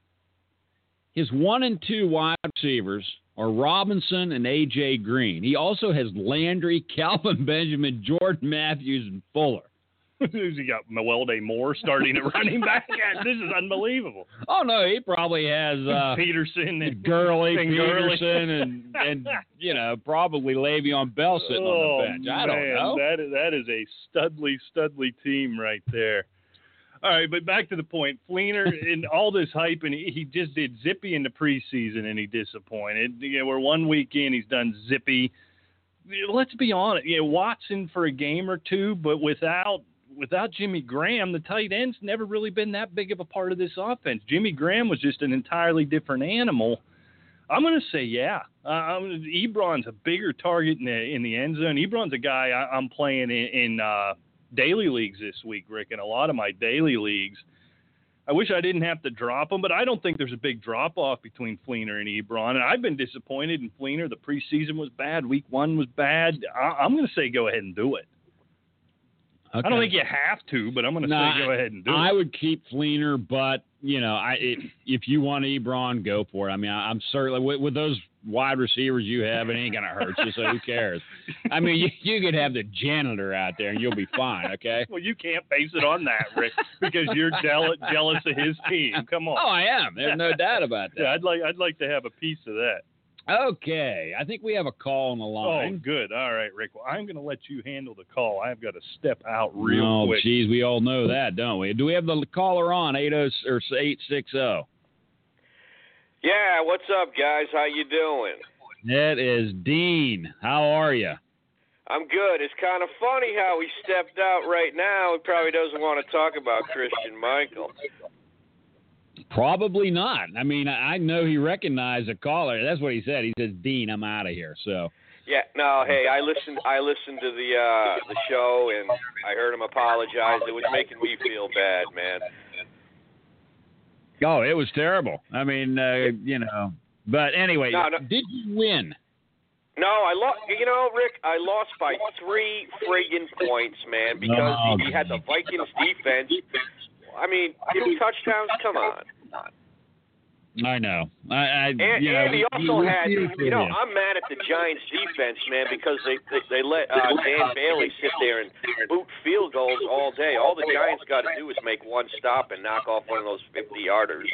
His one and two wide receivers are Robinson and AJ Green. He also has Landry, Kelvin Benjamin, Jordan Matthews, and Fuller. He got? Mewelde Moore starting at running back. Yeah, this is unbelievable. Oh no, he probably has uh, Peterson and Gurley, and Peterson, and and you know probably Le'Veon Bell sitting oh, on the bench. I don't man, know. That is, that is a studly, studly team right there. All right, but back to the point. Fleener and all this hype, and he, he just did zippy in the preseason, and he disappointed. You know, we're one week in, he's done zippy. Let's be honest. Yeah, Watson for a game or two, but without without Jimmy Graham, the tight end's never really been that big of a part of this offense. Jimmy Graham was just an entirely different animal. I'm going to say yeah. Ebron's a bigger target in the in the end zone. Ebron's a guy I, I'm playing in, in uh, daily leagues this week, Rick, in a lot of my daily leagues. I wish I didn't have to drop him, but I don't think there's a big drop off between Fleener and Ebron. And I've been disappointed in Fleener. The preseason was bad. Week one was bad. I, I'm going to say go ahead and do it. I don't think you have to, but I'm going to No, say go ahead and do I it. I would keep Fleener, but you know, I it, if you want Ebron, go for it. I mean, I, I'm certainly with, with those wide receivers you have, it ain't gonna hurt you. So who cares? I mean, you, you could have the janitor out there and you'll be fine. Okay. Well, you can't base it on that, Rick, because you're jealous jealous of his team. Come on. Oh, I am. There's no doubt about that. Yeah. I'd like I'd like to have a piece of that. Okay, I think we have a call on the Oh, line. good. All right, Rick. Well, I'm going to let you handle the call. I've got to step out real oh, quick. Oh, geez, we all know that, don't we? Do we have the caller on eight zero or eight six zero? Yeah, what's up, guys? How you doing? That is Dean. How are you? I'm good. It's kind of funny how he stepped out right now. He probably doesn't want to talk about Christine Michael. Probably not. I mean, I know he recognized the caller. That's what he said. He says, "Dean, I'm out of here." So, Yeah, no, hey, I listened. I listened to the uh, the show, and I heard him apologize. It was making me feel bad, man. oh, it was terrible. I mean, uh, you know. But anyway, No, no. did you win? No, I lost. You know, Rick, I lost by three friggin' points, man, because Oh, he, he had the Vikings defense. I mean, two touchdowns. Come on. I know. I, I And, you know, and he also we had, feel you know, I'm mad at the Giants defense, man, because they they, they let uh, Dan Bailey sit there and boot field goals all day. All the Giants got to do is make one stop and knock off one of those 50 yarders.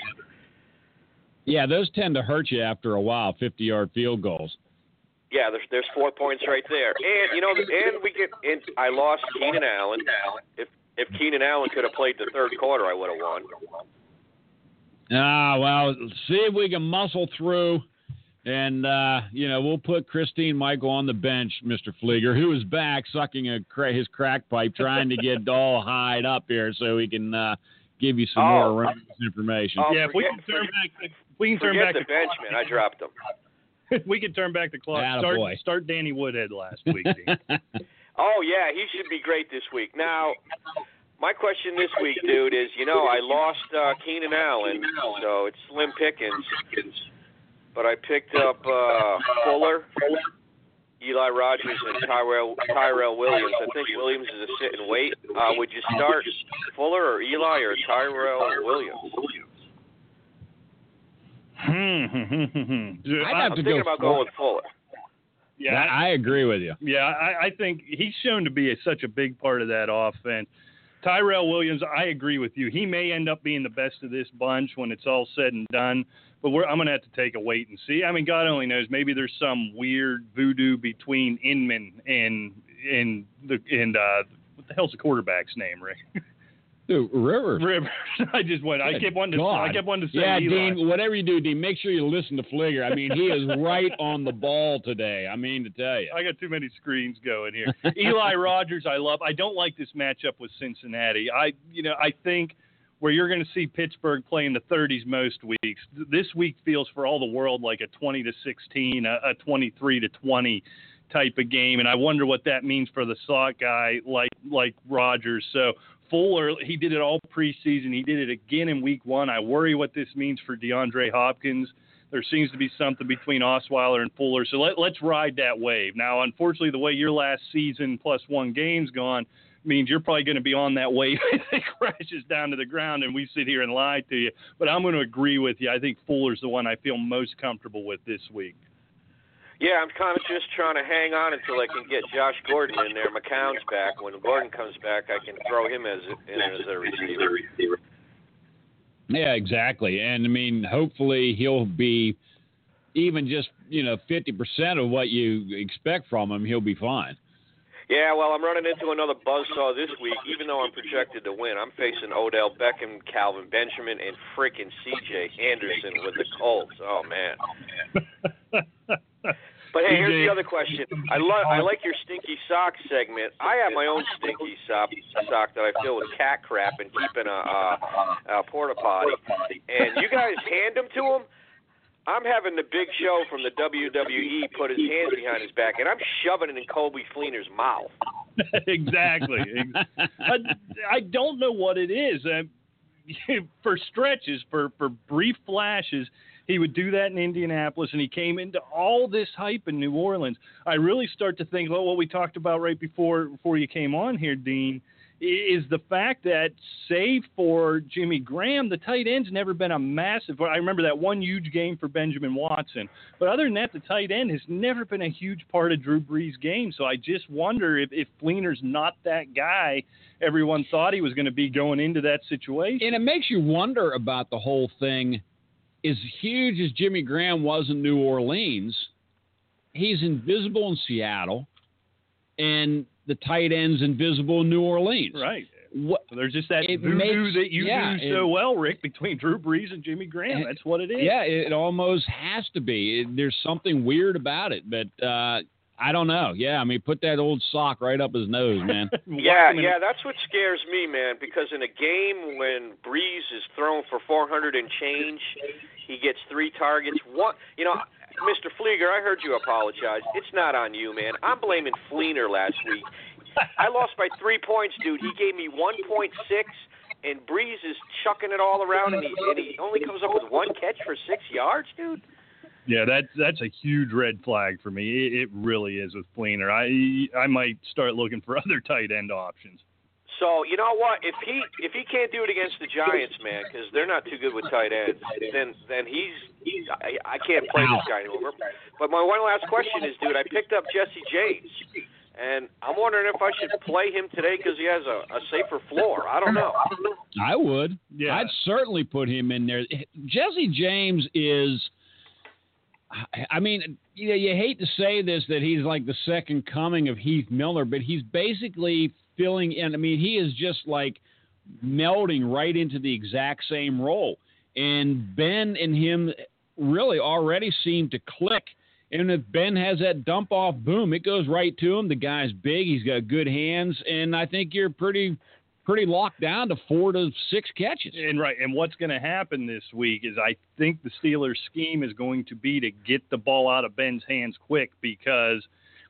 yeah, those tend to hurt you after a while. Fifty-yard field goals. Yeah, there's there's four points right there, and you know, and we get. And I lost Keenan Allen. If if Keenan Allen could have played the third quarter, I would have won. Ah, well, see if we can muscle through. And, uh, you know, we'll put Christine Michael on the bench, Mr. Flieger, who is back sucking a cra- his crack pipe, trying to get all hied up here so he can uh, give you some Oh. more erroneous information. Oh, yeah, if we can turn back, the, if we can turn back the bench, man. I dropped him. we can turn back the clock. Start, start Danny Woodhead last week. Oh yeah, he should be great this week. Now, my question this week, dude, is you know I lost uh, Keenan Allen, so it's slim pickings. But I picked up uh, Fuller, Eli Rogers, and Tyrell Tyrell Williams. I think Williams is a sit and wait. Uh, would you start Fuller or Eli or Tyrell Williams? Dude, I'd have I'm to thinking go about Fuller. going with Fuller. Yeah, That- I agree with you. Yeah, I, I think he's shown to be a, such a big part of that offense. Tyrell Williams, I agree with you. He may end up being the best of this bunch when it's all said and done, but we're, I'm going to have to take a wait and see. I mean, God only knows. Maybe there's some weird voodoo between Inman and and the and uh, what the hell's the quarterback's name, Rick? Dude, Rivers. Rivers. I just went. I Good kept wanting to. God. I kept wanting to say Yeah, Eli. Dean, whatever you do, Dean, make sure you listen to Fligger. I mean, he is right on the ball today. I mean to tell you. I got too many screens going here. Eli Rogers, I love. I don't like this matchup with Cincinnati. I, you know, I think where you're going to see Pittsburgh play in the 30s most weeks. This week feels for all the world like a 20 to 16, a, a 23 to 20 type of game, and I wonder what that means for the slot guy like like Rogers. So. Fuller, he did it all preseason. He did it again in week one. I worry what this means for DeAndre Hopkins there seems to be something between Osweiler and Fuller. So let, let's ride that wave. Now, unfortunately, the way your last season plus one game's gone means you're probably going to be on that wave it crashes down to the ground and we sit here and lie to you. But I'm going to agree with you. I think Fuller's the one I feel most comfortable with this week. Yeah, I'm kind of just trying to hang on until I can get Josh Gordon in there. McCown's back. When Gordon comes back, I can throw him as in as a receiver. Yeah, exactly. And I mean, hopefully he'll be even just, you know, 50% of what you expect from him, he'll be fine. Yeah, well, I'm running into another buzzsaw this week. Even though I'm projected to win, I'm facing Odell Beckham, Kelvin Benjamin, and freaking C.J. Anderson with the Colts. Oh man. But hey, here's the other question. I love, I like your stinky sock segment. I have my own stinky sock, sock that I fill with cat crap and keep in a, uh, a porta potty. And you guys hand them to him. I'm having the big show from the WWE put his hands behind his back, and I'm shoving it in Coby Fleener's mouth. exactly. I, I don't know what it is. Uh, for stretches, for, for brief flashes, he would do that in Indianapolis, and he came into all this hype in New Orleans. I really start to think about what we talked about right before before you came on here, Dean, i- is the fact that save for Jimmy Graham, the tight end's never been a massive. I remember that one huge game for Benjamin Watson, but other than that, the tight end has never been a huge part of Drew Brees' game. So I just wonder if if Fleener's not that guy everyone thought he was going to be going into that situation. And it makes you wonder about the whole thing. As huge as Jimmy Graham was in New Orleans, he's invisible in Seattle, and the tight end's invisible in New Orleans. Right. What, So there's just that It voodoo makes- that you yeah, do so it- well, Rick, between Drew Brees and Jimmy Graham. And- That's what it is. yeah, it almost has to be. It- there's something weird about it, but uh, I don't know. Yeah, I mean, put that old sock right up his nose, man. Yeah, yeah, that's what scares me, man. Because in a game when Brees is thrown for 400 and change, he gets three targets. One, you know, Mr. Flieger, I heard you apologize. It's not on you, man. I'm blaming Fleener last week. I lost by three points, dude. He gave me 1.6, and Brees is chucking it all around, and he, and he only comes up with one catch for six yards, dude. Yeah, that's that's a huge red flag for me. It, it really is with Fleener. I I might start looking for other tight end options. So you know what? If he if he can't do it against the Giants, man, because they're not too good with tight ends, then then he's, he's I, I can't play this guy anymore. But my one last question is, dude, I picked up Jesse James, and I'm wondering if I should play him today because he has a, a safer floor. I don't know. I would. Yeah. I'd certainly put him in there. Jesse James is. I mean, you know, you hate to say this that he's like the second coming of Heath Miller, but he's basically filling in. I mean, he is just like melding right into the exact same role. And Ben and him really already seem to click. And if Ben has that dump off, boom, it goes right to him. The guy's big, he's got good hands, and I think you're pretty pretty locked down to four to six catches. And right, and what's going to happen this week is I think the Steelers' scheme is going to be to get the ball out of Ben's hands quick because,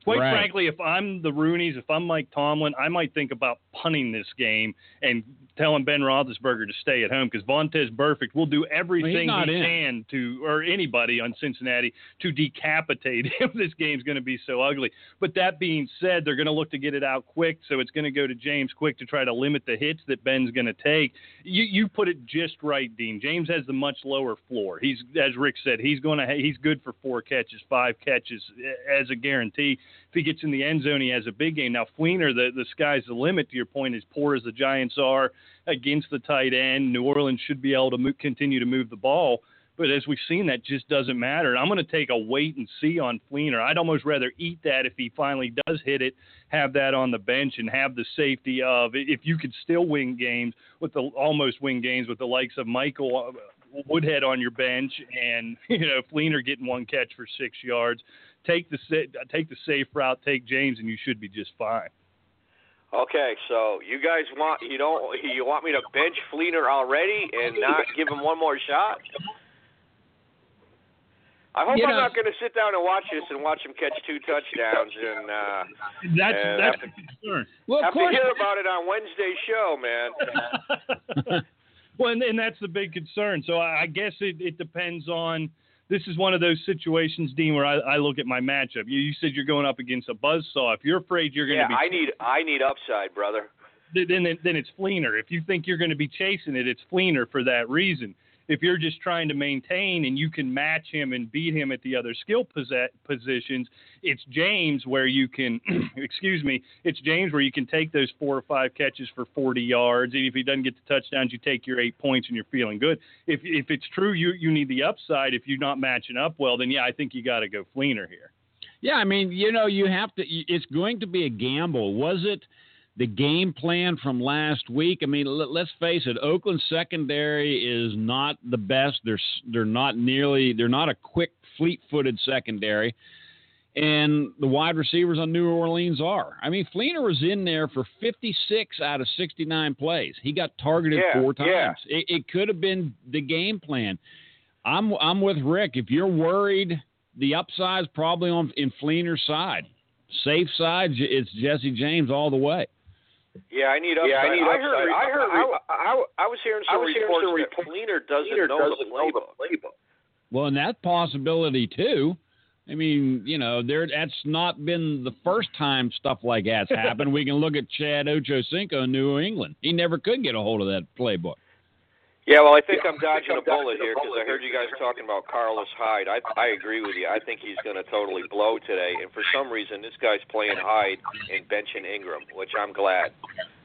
quite Right. frankly, if I'm the Rooneys, if I'm Mike Tomlin, I might think about punting this game and telling Ben Roethlisberger to stay at home because Vontaze Burfict will do everything not he in. can to, or anybody on Cincinnati, to decapitate him. this game's going to be so ugly. But that being said, they're going to look to get it out quick, so it's going to go to James quick to try to limit the hits that Ben's going to take. You you put it just right, Dean. James has the much lower floor. He's as Rick said, he's going to he's good for four catches, five catches as a guarantee. If he gets in the end zone, he has a big game. Now Fleener, the the sky's the limit. To your point, as poor as the Giants are against the tight end, New Orleans should be able to continue to move the ball. But as we've seen, that just doesn't matter. I'm going to take a wait and see on Fleener. I'd almost rather eat that if he finally does hit it, have that on the bench, and have the safety of if you could still win games with the almost win games with the likes of Michael uh, Woodhead on your bench and you know Fleener getting one catch for six yards. Take the take the safe route, take James, and you should be just fine. Okay, so you guys want you don't you want me to bench Fleener already and not give him one more shot? I hope You I'm know- not going to sit down and watch this and watch him catch two touchdowns and uh, That's Uh, that's have the concern. Well, have of to hear about it on Wednesday's show, man. well, and, and that's the big concern. So I, I guess it, it depends on. This is one of those situations, Dean, where I, I look at my matchup. You, you said you're going up against a buzzsaw. If you're afraid you're going Yeah, to be, I need I need upside, brother. then then then it's Fleener. If you think you're going to be chasing it, it's Fleener for that reason. If you're just trying to maintain and you can match him and beat him at the other skill posi- positions, it's James where you can, excuse me, it's James where you can take those four or five catches for 40 yards. And if he doesn't get the touchdowns, you take your eight points and you're feeling good. If if it's true you you need the upside, if you're not matching up well, then yeah, I think you got to go Fleener here. Yeah, I mean, you know, you have to. It's going to be a gamble. Was it the game plan from last week? I mean, let, let's face it. Oakland secondary is not the best. They're they're not nearly. They're not a quick, fleet-footed secondary. And the wide receivers on New Orleans are. I mean, Fleener was in there for 56 out of 69 plays. He got targeted Yeah, four times. yeah. It, it could have been the game plan. I'm I'm with Rick. If you're worried, the upside's probably on in Fleener's side. Safe side, it's Jesse James all the way. Yeah, I need upside. Yeah, I need I heard. I heard. I- I, I, I was hearing some I was hearing reports some that reports Fleener doesn't Peter know doesn't the know the playbook. playbook. Well, and that possibility too. I mean, you know, there that's not been the first time stuff like that's happened. we can look at Chad Ochocinco in New England. He never could get a hold of that playbook. Yeah, well, I think Yeah, I'm I think dodging I'm a bullet dodging here because I heard you guys talking about Carlos Hyde. I I agree with you. I think he's going to totally blow today, and for some reason, this guy's playing Hyde and benching Ingram, which I'm glad.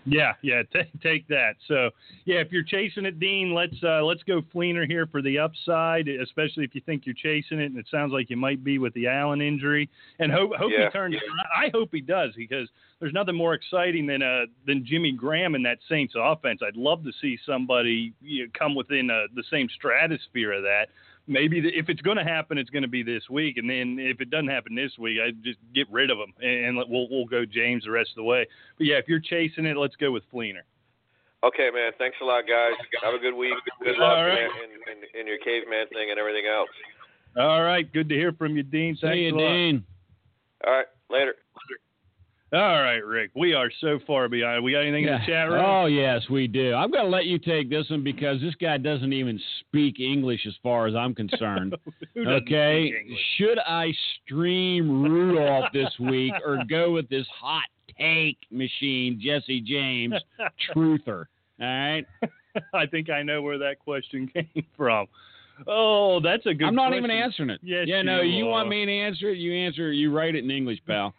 Yeah, yeah, t- take that. So, yeah, if you're chasing it, Dean, let's uh, let's go Fleener here for the upside, especially if you think you're chasing it, and it sounds like you might be with the Allen injury. And hope hope Yeah, he turns. around. I hope he does because there's nothing more exciting than uh than Jimmy Graham in that Saints offense. I'd love to see somebody you know, come within uh, the same stratosphere of that. Maybe the, if it's going to happen, it's going to be this week, and then if it doesn't happen this week, I just get rid of him and, and let- we'll we'll go James the rest of the way. But yeah, if you're chasing it, let's go with Fleener. Okay, man. Thanks a lot, guys. Have a good week. Good luck All right. man, in, in, in your caveman thing and everything else. All right, good to hear from you, Dean. Thanks See you, a lot. Dean. All right, later. All right, Rick. We are so far behind. We got anything in the chat room? Oh yes, we do. I'm going to let you take this one because this guy doesn't even speak English as far as I'm concerned. Okay, should I stream Rudolph this week or go with this hot take machine, Jesse James, truther? All right, I think I know where that question came from. Oh, that's a good. I'm not question. even answering it. Yes, yeah, no, you you want me to answer it? You answer. You write it in English, pal.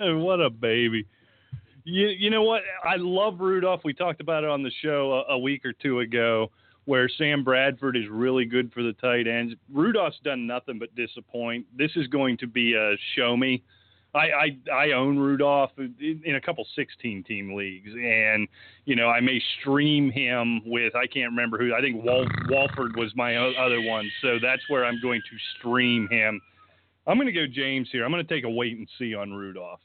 Oh, what a baby. You you know what? I love Rudolph. We talked about it on the show a, a week or two ago, where Sam Bradford is really good for the tight ends. Rudolph's done nothing but disappoint. This is going to be a show me. I, I I own Rudolph in, in a couple 16 team leagues, and you know I may stream him with I can't remember who. I think Wal, Walford was my other one, so that's where I'm going to stream him. I'm going to go James here. I'm going to take a wait and see on Rudolph.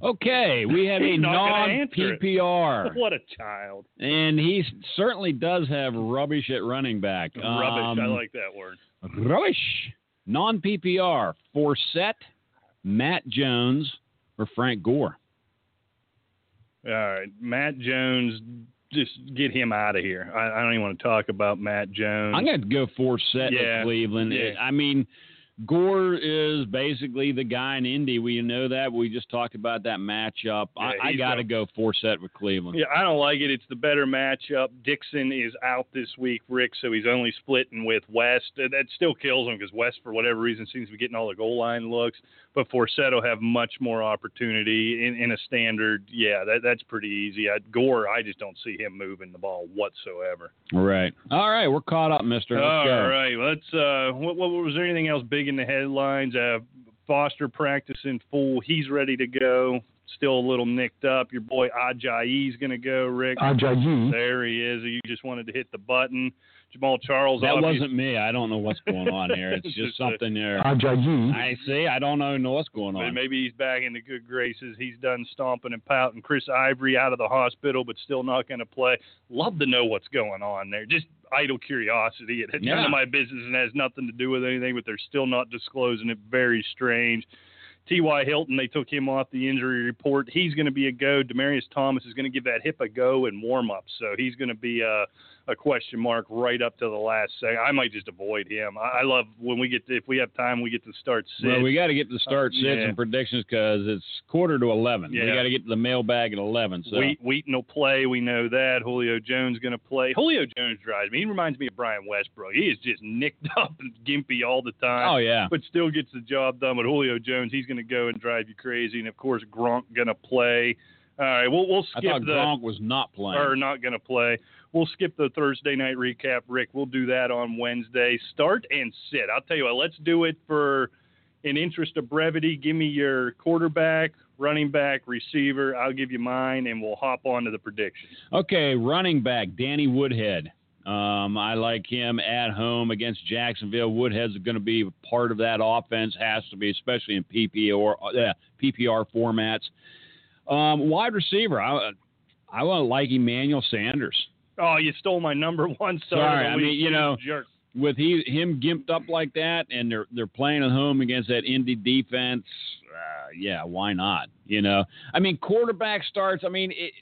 Okay, we have a He's not gonna non. PPR, What a child. and he certainly does have rubbish at running back. Rubbish. I Um, like that word. Rubbish. Non PPR. Forsett, Matt Jones, or Frank Gore. All right, Matt Jones. Just get him out of here. I, I don't even want to talk about Matt Jones. I'm going to go Forsett Yeah, with Cleveland. yeah. I mean, Gore is basically the guy in Indy. We know that. We just talked about that matchup. Yeah, I, I got to go Forsett with Cleveland. Yeah, I don't like it. It's the better matchup. Dixon is out this week, Rick, so he's only splitting with West. That still kills him because West, for whatever reason, seems to be getting all the goal line looks. But Forsett will have much more opportunity in, in a standard. Yeah, that, that's pretty easy. I, Gore, I just don't see him moving the ball whatsoever. Right. All right. We're caught up, mister. Let's All go. right, let's. Uh, what, what was there anything else big in the headlines? Uh, Foster practicing full. He's ready to go. Still a little nicked up. Your boy Ajayi's going to go, Rick. Ajayi. There he is. You just wanted to hit the button. Jamaal Charles. That obvious- wasn't me. I don't know what's going on here. It's It's just just something there. I see. I don't know know what's going But on. maybe he's back in the good graces. He's done stomping and pouting. Chris Ivory out of the hospital, but still not going to play. Love to know what's going on there. Just idle curiosity. It, it's none of my business and has nothing to do with anything, but they're still not disclosing it. Very strange. T.Y. Hilton, they took him off the injury report. He's going to be a go. Demaryius Thomas is going to give that hip a go in warm up. So he's going to be a, a question mark right up to the last second. I might just avoid him. I, I love when we get to, if we have time, we get to start sit. Well, we got to get to the start Uh, sits yeah. and predictions because it's quarter to eleven. Yeah. We got to get to the mailbag at eleven. So Wheat, Wheaton will play. We know that. Julio Jones going to play. Julio Jones drives me. He reminds me of Brian Westbrook. He is just nicked up and gimpy all the time. oh yeah, But still gets the job done. But Julio Jones, he's going to go and drive you crazy. And of course, Gronk going to play. All right, we'll we'll I skip thought the Gronk was not playing. or not going to play. We'll skip the Thursday night recap, Rick. We'll do that on Wednesday. Start and sit. I'll tell you what. Let's do it for, in interest of brevity. Give me your quarterback, running back, receiver. I'll give you mine, and we'll hop on to the predictions. Okay, running back Danny Woodhead. Um, I like him at home against Jacksonville. Woodhead's going to be part of that offense. Has to be, especially in PPR uh, PPR formats. Um, wide receiver, I I want to like Emmanuel Sanders. Oh, you stole my number one star. Sorry, I mean, you know, jerk. with he him gimped up like that, and they're they're playing at home against that Indy defense. Uh, yeah, why not? You know, I mean, quarterback starts. I mean, it,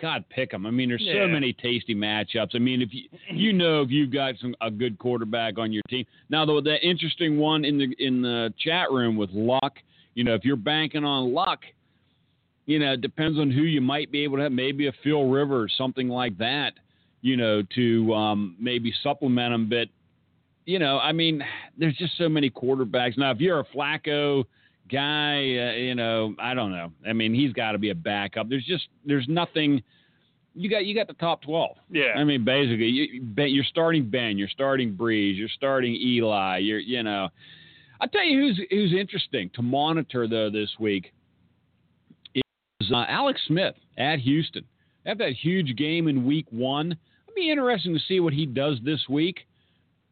God, pick them. I mean, there's Yeah. so many tasty matchups. I mean, if you you know if you've got some a good quarterback on your team. Now, though, the interesting one in the in the chat room with luck. You know, if you're banking on luck, you know, it depends on who you might be able to have. Maybe a Phil Rivers, something like that. You know, to um, maybe supplement them. But you know, I mean, there's just so many quarterbacks. Now, if you're a Flacco guy, uh, you know, I don't know. I mean, he's got to be a backup. There's just there's nothing. You got you got the top twelve. Yeah. I mean, basically, you, Ben- you're starting Ben, you're starting Brees, you're starting Eli. You're you know, I tell you who's who's interesting to monitor though this week is uh, Alex Smith at Houston. They have that huge game in Week One. It'd be interesting to see what he does this week.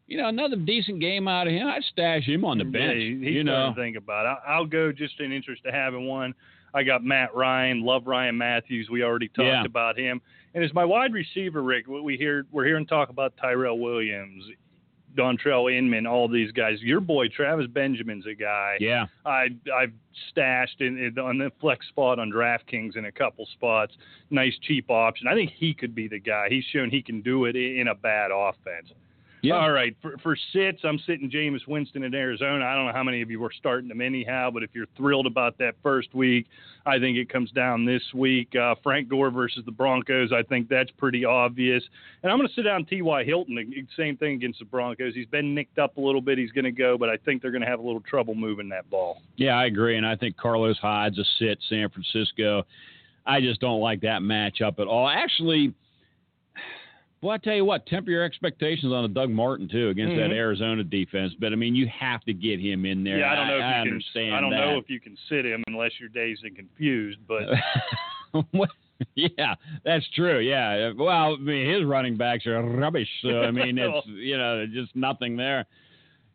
You know, another decent game out of him. I'd stash him on the bench. he- he's you know, to think about it. I'll go just in interest of having one. I got Matt Ryan. Love Ryan Mathews. We already talked Yeah. about him. And as my wide receiver, Rick, what we hear we're hearing talk about Tyrell Williams, Dontrelle Inman, all these guys. Your boy Travis Benjamin's a guy. yeah. I I've stashed in, in on the flex spot on DraftKings in a couple spots. Nice cheap option. I think he could be the guy. He's shown he can do it in, in a bad offense. Yeah. All right. For, for sits, I'm sitting Jameis Winston in Arizona. I don't know how many of you were starting them anyhow, but if you're thrilled about that first week, I think it comes down this week. Uh, Frank Gore versus the Broncos. I think that's pretty obvious. And I'm going to sit down T.Y. Hilton. the Same thing against the Broncos. He's been nicked up a little bit. He's going to go, but I think they're going to have a little trouble moving that ball. Yeah, I agree, and I think Carlos Hyde's a sit. San Francisco. I just don't like that matchup at all. Actually, well, I tell you what, temper your expectations on a Doug Martin too against that Mhm. Arizona defense. But I mean, you have to get him in there. Yeah, I don't know if you I can. understand. I don't that. know if you can sit him unless you're dazed and confused. But yeah, that's true. Yeah. Well, I mean, his running backs are rubbish. So I mean, it's you know just nothing there.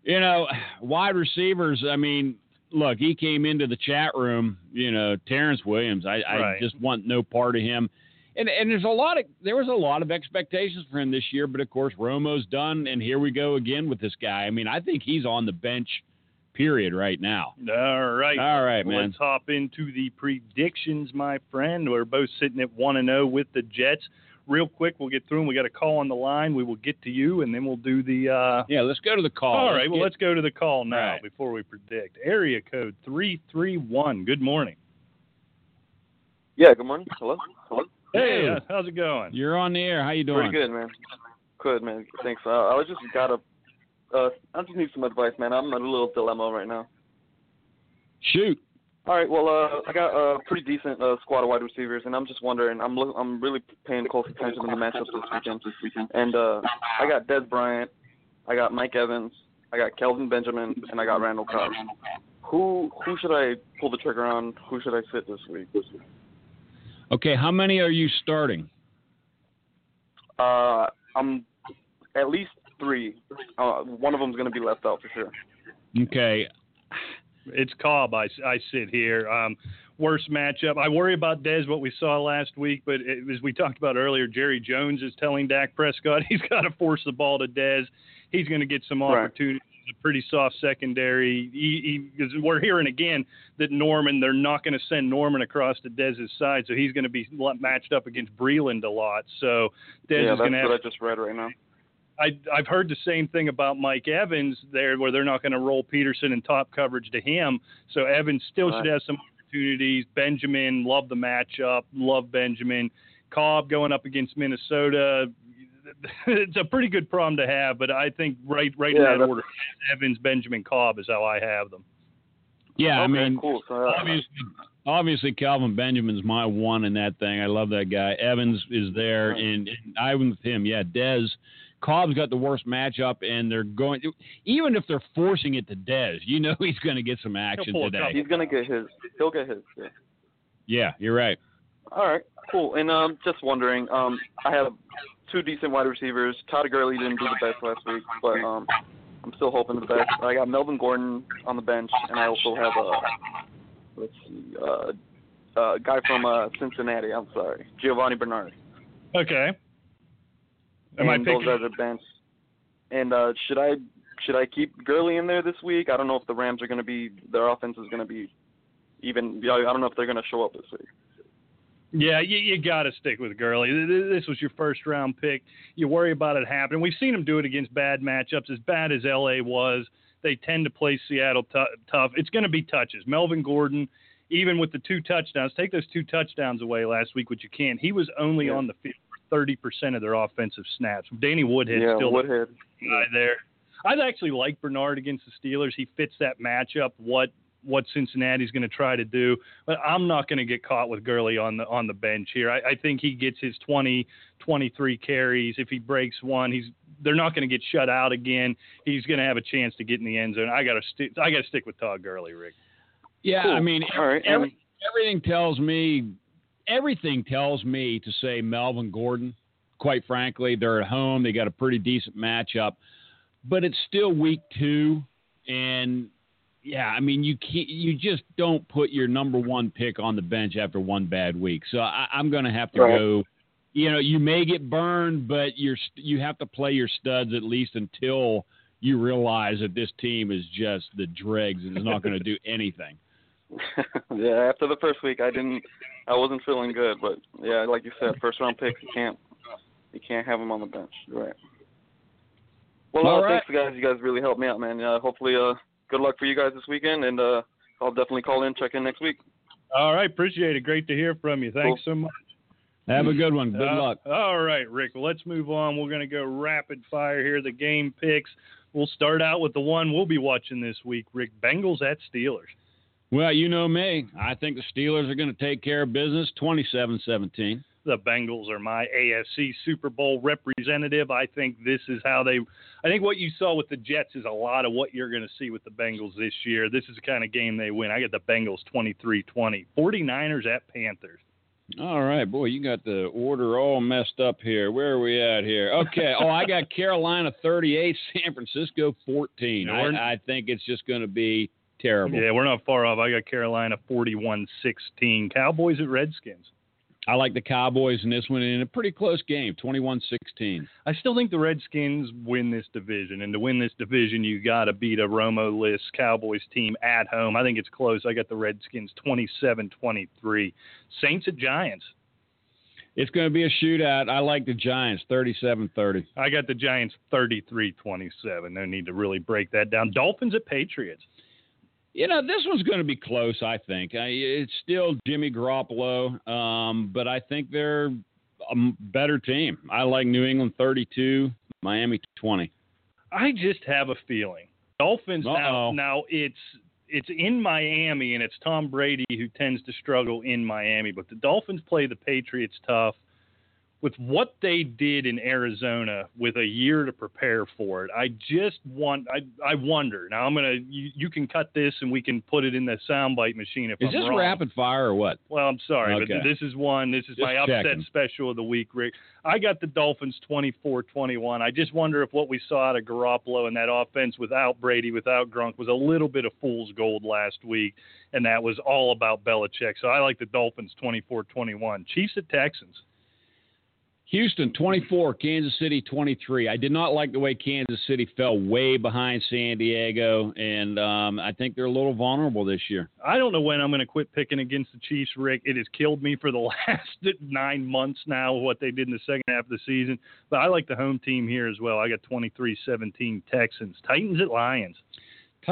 You know, wide receivers. I mean, look, he came into the chat room. You know, Terrance Williams. I, I just want no part of him. And and there's a lot of there was a lot of expectations for him this year, but of course Romo's done, and here we go again with this guy. I mean, I think he's on the bench, period, right now. All right. All right, man. Let's hop into the predictions, my friend. We're both sitting at 1 and 0 with the Jets. Real quick, we'll get through them. We got a call on the line. We will get to you, and then we'll do the. Uh... Yeah, let's go to the call. All right. Let's Well, get- let's go to the call now All right. before we predict. Area code 331. Good morning. Yeah, good morning. Hello. Hello. Hey, Hey. uh, how's it going? You're on the air. How you doing? Pretty good, man. Good, man. Thanks. Uh, I was just got a. Uh, I just need some advice, man. I'm in a little dilemma right now. Shoot. All right. Well, uh, I got a pretty decent uh, squad of wide receivers, and I'm just wondering. I'm look, I'm really paying close attention to the matchups this weekend. This weekend. And uh, I got Dez Bryant, I got Mike Evans, I got Kelvin Benjamin, and I got Randall Cobb. Who who should I pull the trigger on? Who should I sit this week? Okay, how many are you starting? Uh, I'm at least three. Uh, one of them's gonna be left out for sure. Okay. It's Cobb. I, I sit here. Um, worst matchup. I worry about Dez, what we saw last week, but it, as we talked about earlier, Jerry Jones is telling Dak Prescott he's got to force the ball to Dez. He's going to get some Right. A pretty soft secondary. He, he, we're hearing again that Norman, they're not going to send Norman across to Dez's side, so he's going to be matched up against Breeland a lot. So Dez yeah, is going to have what I just read right now. I, I've heard the same thing about Mike Evans there, where they're not going to roll Peterson in top coverage to him. So Evans still Right. should have some opportunities. Benjamin, love the matchup, love Benjamin. Cobb going up against Minnesota. It's a pretty good problem to have, but I think right right in that order, Evans, Benjamin, Cobb is how I have them. Yeah, okay, I mean, cool. So, uh, obviously, obviously Kelvin Benjamin's my one in that thing. I love that guy. Evans is there, Right. and, and I'm with him. Yeah, Dez. Cobb's got the worst matchup, and they're going. Even if they're forcing it to Dez, you know he's going to get some action pull a today. he's gonna get his. He'll get his. Yeah. Yeah, you're right. All right, cool. And um, just wondering, um, I have two decent wide receivers. Todd Gurley didn't do the best last week, but um, I'm still hoping the best. I got Melvin Gordon on the bench, and I also have a let's see, uh, a guy from uh, Cincinnati. I'm sorry, Giovani Bernard. Okay. Am I and those picking? are the bench. And uh, should I should I keep Gurley in there this week? I don't know if the Rams are going to be their offense is going to be even. I don't know if they're going to show up this week. Yeah, you, you got to stick with Gurley. Th- th- This was your first round pick. You worry about it happening. We've seen him do it against bad matchups. As bad as LA was, they tend to play Seattle t- tough. It's going to be touches. Melvin Gordon, even with the two touchdowns, take those two touchdowns away last week, which you can't. He was only Yeah. on the field for 30% of their offensive snaps. Danny Woodhead yeah, still Woodhead. guy there. I'd actually like Bernard against the Steelers. He fits that matchup. What what Cincinnati's going to try to do, but I'm not going to get caught with Gurley on the on the bench here. I, I think he gets his 20, 23 carries. If he breaks one, he's they're not going to get shut out again. He's going to have a chance to get in the end zone. I got to sti- I got to stick with Todd Gurley, Rick. Yeah, Cool. I mean, All right. every, everything tells me, everything tells me to say Melvin Gordon. Quite frankly, they're at home. They got a pretty decent matchup, but it's still week two, and yeah, I mean, you can't, you just don't put your number one pick on the bench after one bad week. So I, I'm going to have to Right. go. You know, you may get burned, but you're you have to play your studs at least until you realize that this team is just the dregs and is not going to do anything. yeah, after the first week, I didn't, I wasn't feeling good. But yeah, like you said, first round picks, you can't, you can't have them on the bench. Right. Well, All uh, right. thanks, guys. You guys really helped me out, man. Uh, hopefully, uh, good luck for you guys this weekend, and uh, I'll definitely call in, check in next week. All right, appreciate it. Great to hear from you. Thanks so much. Have a good one. Good Uh, luck. All right, Rick. Well, let's move on. We're going to go rapid fire here. The game picks. We'll start out with the one we'll be watching this week. Rick, Bengals at Steelers. Well, you know me. I think the Steelers are going to take care of business 27 17. The Bengals are my AFC Super Bowl representative. I think this is how they. I think what you saw with the Jets is a lot of what you're going to see with the Bengals this year. This is the kind of game they win. I got the Bengals 23 20. 49ers at Panthers. All right, boy, you got the order all messed up here. Where are we at here? Okay. Oh, I got Carolina 38, San Francisco 14. No, I, I think it's just going to be terrible. Yeah, we're not far off. I got Carolina 41-16. Cowboys at Redskins. I like the Cowboys in this one in a pretty close game, 21-16. I still think the Redskins win this division, and to win this division, you got to beat a Romo list Cowboys team at home. I think it's close. I got the Redskins 27-23. Saints at Giants. It's going to be a shootout. I like the Giants, 37-30. I got the Giants 33-27. No need to really break that down. Dolphins at Patriots. You know, this one's going to be close, I think. I, it's still Jimmy Garoppolo, um, but I think they're a better team. I like New England 32, Miami 20. I just have a feeling Dolphins now. Now it's it's in Miami, and it's Tom Brady who tends to struggle in Miami. But the Dolphins play the Patriots tough. With what they did in Arizona, with a year to prepare for it, I just want. I I wonder. Now I'm gonna. You, you can cut this, and we can put it in the soundbite machine if Is I'm this wrong. rapid fire or what? Well, I'm sorry, Okay. but this is one. This is Just my upset checking. special of the week, Rick. I got the Dolphins 24-21. I just wonder if what we saw out of Garoppolo and that offense without Brady, without Gronk, was a little bit of fool's gold last week, and that was all about Belichick. So I like the Dolphins 24-21. Chiefs at Texans. Houston 24, Kansas City 23. I did not like the way Kansas City fell way behind San Diego, and um, I think they're a little vulnerable this year. I don't know when I'm going to quit picking against the Chiefs, Rick. It has killed me for the last nine months now, what they did in the second half of the season. But I like the home team here as well. I got 23-17 Texans. Titans at Lions.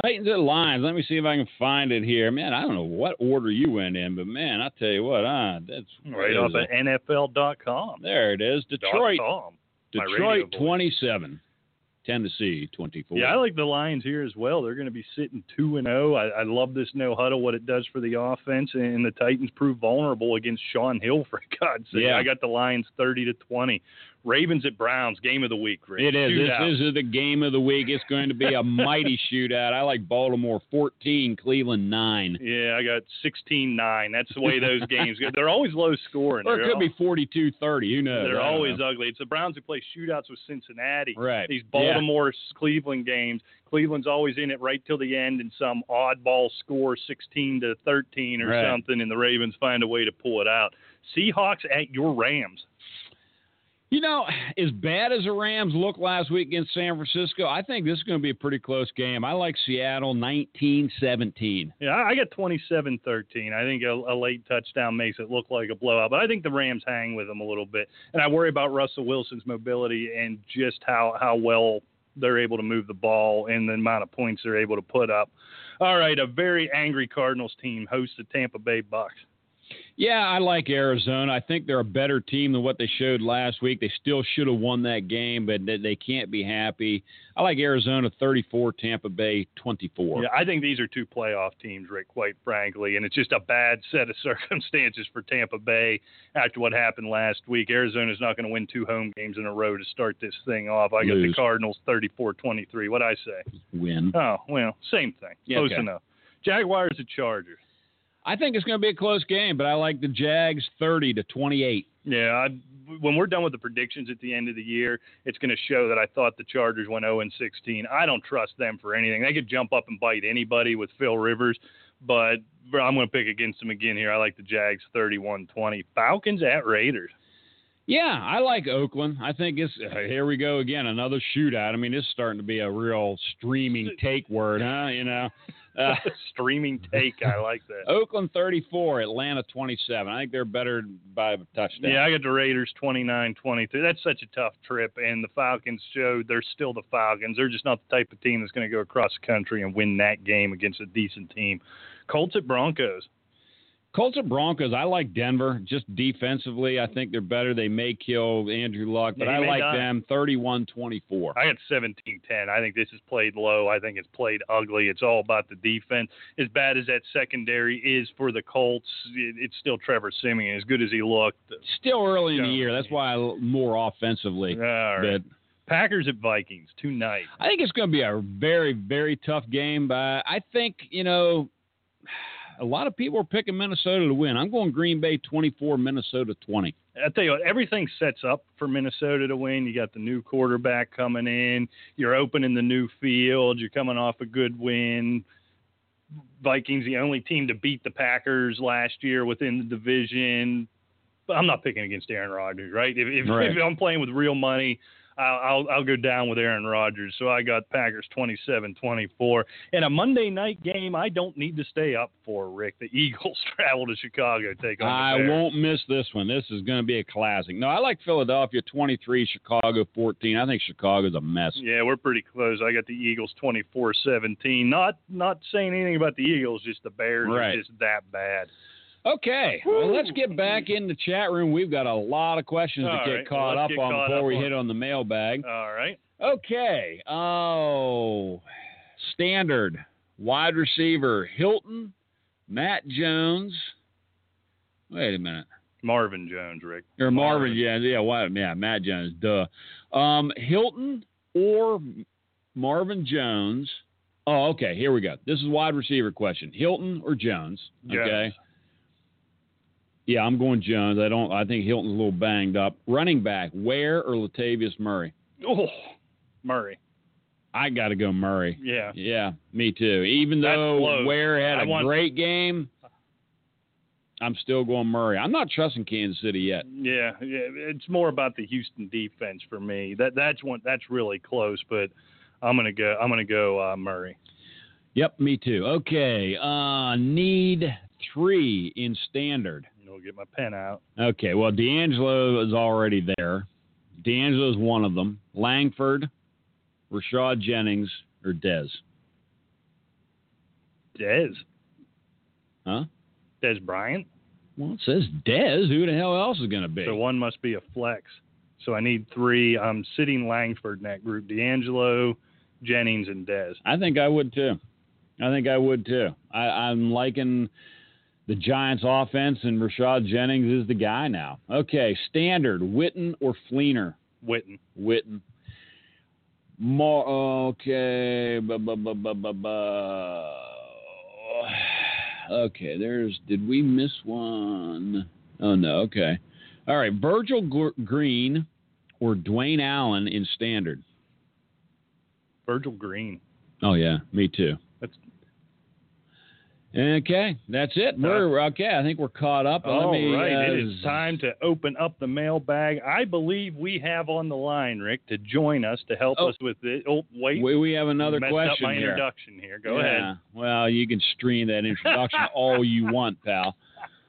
Titans at Lions. Let me see if I can find it here. Man, I don't know what order you went in, but man, I tell you what, ah, that's Right off at NFL.com. There it is. Detroit. Com. Detroit voice. 27. Tennessee 24. Yeah, I like the Lions here as well. They're going to be sitting two and zero. I, I love this no huddle, what it does for the offense, and the Titans prove vulnerable against Shaun Hill for God's sake. Yeah. I got the Lions thirty to twenty. Ravens at Browns, game of the week. Rick. It is. Shootout. This is the game of the week. It's going to be a mighty shootout. I like Baltimore 14, Cleveland 9. Yeah, I got 16-9. That's the way those games go. They're always low scoring. Or it They're could al- be 42 30. Who knows? They're always know. ugly. It's the Browns who play shootouts with Cincinnati. Right. These Yeah. Baltimore Cleveland games. Cleveland's always in it right till the end in some oddball score 16 to 13 or Right. something and the Ravens find a way to pull it out. Seahawks at your Rams. You know, as bad as the Rams looked last week against San Francisco, I think this is going to be a pretty close game. I like Seattle 19 17. Yeah, I got 27-13. I think a, a late touchdown makes it look like a blowout, but I think the Rams hang with them a little bit. And I worry about Russell Wilson's mobility and just how how well they're able to move the ball and the amount of points they're able to put up. All right, a very angry Cardinals team hosts the Tampa Bay Bucks. Yeah, I like Arizona. I think they're a better team than what they showed last week. They still should have won that game, but they, can't be happy. I like Arizona 34, Tampa Bay 24. Yeah, I think these are two playoff teams, Rick, quite frankly, and it's just a bad set of circumstances for Tampa Bay after what happened last week. Arizona's not going to win two home games in a row to start this thing off. I got the Cardinals 34-23. What I say? Win. Oh, well, same thing. Yeah, Close okay. enough. Jaguars at Chargers. I think it's going to be a close game, but I like the Jags 30 to 28. Yeah, I, when we're done with the predictions at the end of the year, it's going to show that I thought the Chargers went 0 and 16. I don't trust them for anything. They could jump up and bite anybody with Phil Rivers, but I'm going to pick against them again here. I like the Jags 31-20. Falcons at Raiders. Yeah, I like Oakland. I think it's uh, here we go again, another shootout. I mean, it's starting to be a real streaming take word, huh? You know, uh, Streaming take. I like that. Oakland 34, Atlanta 27. I think they're better by a touchdown. Yeah, I got the Raiders 29-23. That's such a tough trip, and the Falcons showed they're still the Falcons. They're just not the type of team that's going to go across the country and win that game against a decent team. Colts at Broncos. Colts and Broncos. I like Denver just defensively. I think they're better. They may kill Andrew Luck, but Yeah, I like die. them 31-24. I got 17-10. I think this is played low. I think it's played ugly. It's all about the defense. As bad as that secondary is for the Colts, it, it's still Trevor Siemian. As good as he looked. Still early in the year. That's why I more offensively. All right. But Packers at Vikings tonight. I think it's going to be a very, very tough game. But I think, you know, a lot of people are picking Minnesota to win. I'm going Green Bay 24, Minnesota 20. I tell you what, everything sets up for Minnesota to win. You got the new quarterback coming in. You're opening the new field. You're coming off a good win. Vikings the only team to beat the Packers last year within the division. But I'm not picking against Aaron Rodgers, right? If, if, Right. if I'm playing with real money, I'll, I'll go down with Aaron Rodgers. So I got Packers 27-24. In a Monday night game, I don't need to stay up for Rick. The Eagles travel to Chicago, take on I Bears. won't miss this one. This is going to be a classic. No, I like Philadelphia 23, Chicago 14. I think Chicago's a mess. Yeah, we're pretty close. I got the Eagles 24-17. Not not saying anything about the Eagles, just the Bears Right. are just that bad. Okay, well, let's get back in the chat room. We've got a lot of questions All to get right, caught well, up get on caught before up we on- hit on the mailbag. All right. Okay. Oh, standard wide receiver Hilton, Matt Jones. Wait a minute. Marvin Jones, Rick. Or Marvin, Marvin. yeah, yeah, why, yeah, Matt Jones, duh. Um, Hilton or Marvin Jones. Oh, okay, here we go. This is wide receiver question. Hilton or Jones? Okay. Yeah, I'm going Jones. I don't. I think Hilton's a little banged up. Running back, Ware or Latavius Murray? Oh, Murray. I got to go Murray. Yeah. Yeah, me too. Even That's though close. Ware had I a want- great game, I'm still going Murray. I'm not trusting Kansas City yet. Yeah, yeah. It's more about the Houston defense for me. That that's one that's really close, but I'm gonna go. I'm gonna go uh, Murray. Yep, me too. Okay, uh, need three in standard. I'll get my pen out. Okay, well, DeAngelo is already there. DeAngelo is one of them. Langford, Rashad Jennings, or Dez. Dez. Huh? Dez Bryant. Well, it says Dez. Who the hell else is going to be? So one must be a flex. So I need three. I'm sitting Langford in that group. DeAngelo, Jennings, and Dez. I think I would too. I think I would too. I, I'm liking the Giants' offense, and Rashad Jennings is the guy now. Okay, standard Witten or Fleener. Witten. Witten. More okay. Okay, there's. Did we miss one? Oh no. Okay. All right. Virgil Gr- Green or Dwayne Allen in standard. Virgil Green. Oh yeah, me too. Okay, that's it. We're okay. I think we're caught up. Let All me, right, uh, it is time to open up the mailbag. I believe we have on the line, Rick, to join us to help Oh. us with it. Oh, wait. We, we have another messed question up my here. introduction here. Go Yeah, ahead. Well, you can stream that introduction all you want, pal.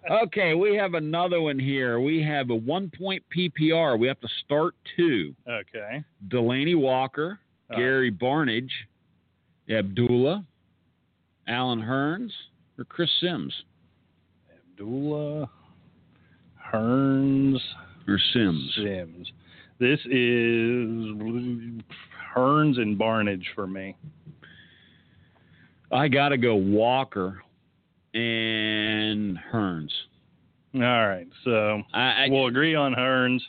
Okay, we have another one here. We have a one point PPR. We have to start two. Okay. Delanie Walker, Uh, Gary Barnidge, Abdullah, Allen Hurns, or Chris Sims. Abdullah Hurns Or Sims. Sims. This is Hurns and Barnidge for me. I got to go Walker and Hurns. All right, so I, I, we'll agree on Hurns.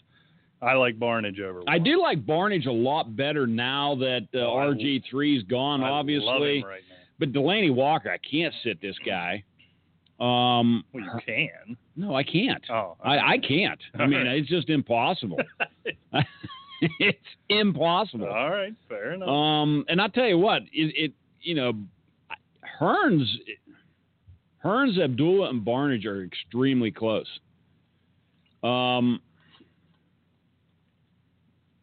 I like Barnidge over. I do like Barnidge a lot better now that uh, Oh, RG3's gone, I obviously. right now. But Delanie Walker, I can't sit this guy. Um, Well, you can. no, I can't. Oh, I, I can't. I mean, it's just impossible. it's impossible. All right, fair enough. Um, and I'll tell you what, it, it you know, Hurns, Hurns, Abdullah, and Barnidge are extremely close. Um,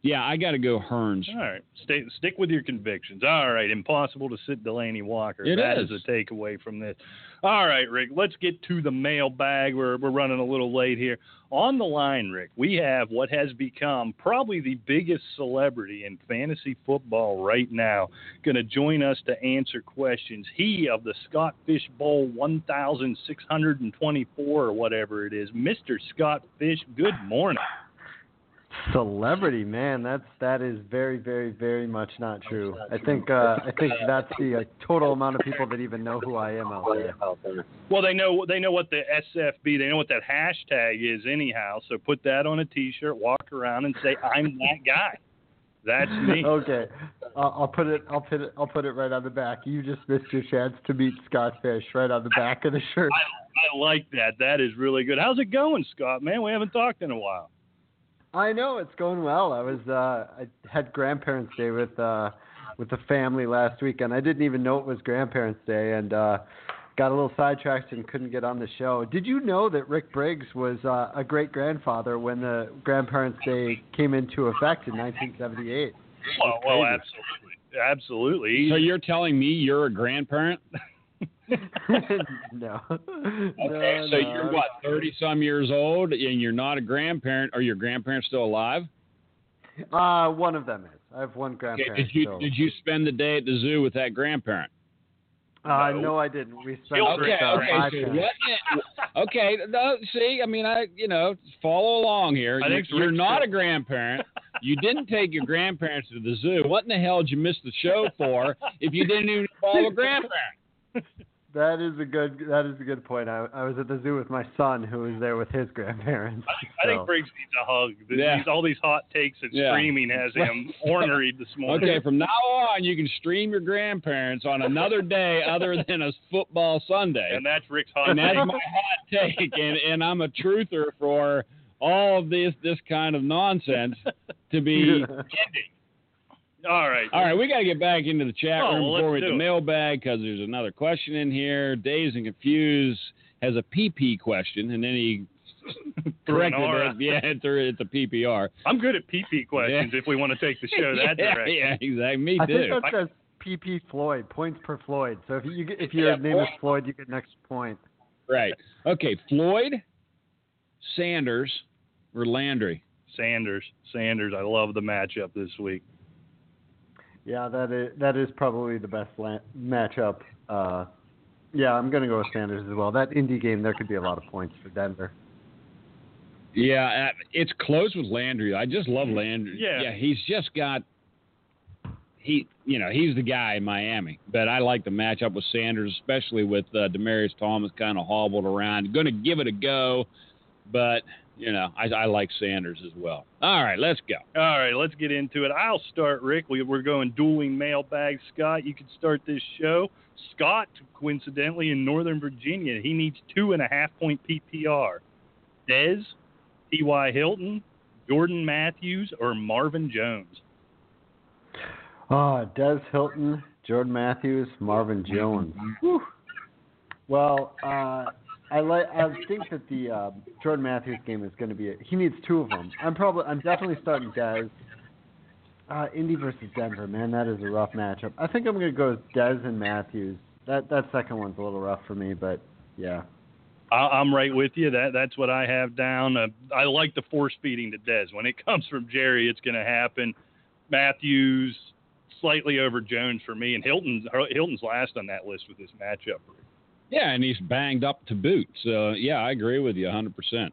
yeah, I got to go Hurns. All right, stay, stick with your convictions. All right, impossible to sit Delanie Walker. It That is. is a takeaway from this. All right, Rick, let's get to the mailbag. We're we're running a little late here. On the line, Rick, we have what has become probably the biggest celebrity in fantasy football right now. Going to join us to answer questions. He of the Scott Fish Bowl 1624 or whatever it is, Mr. Scott Fish. Good morning. Celebrity, man, that's that is very, very, very much not true. I think uh, I think that's the uh, total amount of people that even know who I am out there. Well, they know they know what the SFB, they know what that hashtag is anyhow. So put that on a T-shirt, walk around, and say, "I'm that guy." That's me. Okay, I'll, I'll put it. I'll put it. I'll put it right on the back. You just missed your chance to meet Scott Fish right on the back of the shirt. I like that. That is really good. How's it going, Scott? Man, we haven't talked in a while. I know it's going well. I was uh I had grandparents day with uh with the family last weekend. I didn't even know it was Grandparents' Day, and uh, got a little sidetracked and couldn't get on the show. Did you know that Rick Briggs was uh, a great grandfather when the Grandparents' Day came into effect in 1978? Well, well, absolutely, absolutely. So you're telling me you're a grandparent? no. Okay, No, so no. you're what, thirty some years old, and you're not a grandparent. Are your grandparents still alive? Uh, one of them is. I have one Okay, grandparent. did you still. did you spend the day at the zoo with that grandparent? Uh, No. no, I didn't. We spent Children. with, Okay, okay, so Okay, no, see, I mean, I, you know, follow along here. I You're, think you're not still- a grandparent. You didn't take your grandparents to the zoo. What in the hell did you miss the show for if you didn't even follow a grandparent? That is a good. That is a good point. I, I was at the zoo with my son, who was there with his grandparents. I think so. Briggs needs a hug. These, Yeah. all these hot takes and Yeah. streaming has him ornery this morning. Okay, from now on, you can stream your grandparents on another day other than a football Sunday. And that's Rick's hot and that's take. my hot take, and, and I'm a truther for all of this this kind of nonsense to be ending. All right. All right, we got to get back into the chat Oh, room well, before we let's hit do the it. mailbag because there's another question in here. Dazed and confused has a PP question, and then he Threw an corrected it. Yeah, it's a, it's PPR. I'm good at PP questions if we want to take the show that yeah, direction. yeah, exactly. Me I too. think that says PP Floyd points per Floyd. So if you if your Yeah, name is Floyd, you get next point. Right. Okay, Floyd, Sanders, or Landry. Sanders. Sanders. I love the matchup this week. Yeah, that is that is probably the best la- matchup. Uh, yeah, I'm gonna go with Sanders as well. That indie game, there could be a lot of points for Denver. Yeah, uh, it's close with Landry. I just love Landry. Yeah. yeah, he's just got he, you know, he's the guy in Miami. But I like the matchup with Sanders, especially with uh, Demaryius Thomas kind of hobbled around. Going to give it a go, but you know, I, I like Sanders as well. All right, let's go. All right, let's get into it. I'll start, Rick. We, we're going dueling mailbag. Scott, you can start this show. Scott, coincidentally, in Northern Virginia, he needs two and a half point PPR. Dez, T.Y. Hilton, Jordan Matthews, or Marvin Jones? Ah, Dez Hilton, Jordan Matthews, Marvin Jones. Whew. Well, uh, I like. I think that the uh, Jordan Matthews game is going to be. A, he needs two of them. I'm probably. I'm definitely starting Dez. Uh, Indy versus Denver, man, that is a rough matchup. I think I'm going to go with Dez and Matthews. That that second one's a little rough for me, but yeah. I'm right with you. That that's what I have down. Uh, I like the force feeding to Dez. When it comes from Jerry, it's going to happen. Matthews slightly over Jones for me, and Hilton's Hilton's last on that list with this matchup. Yeah, and he's banged up to boot. So yeah, I agree with you 100%.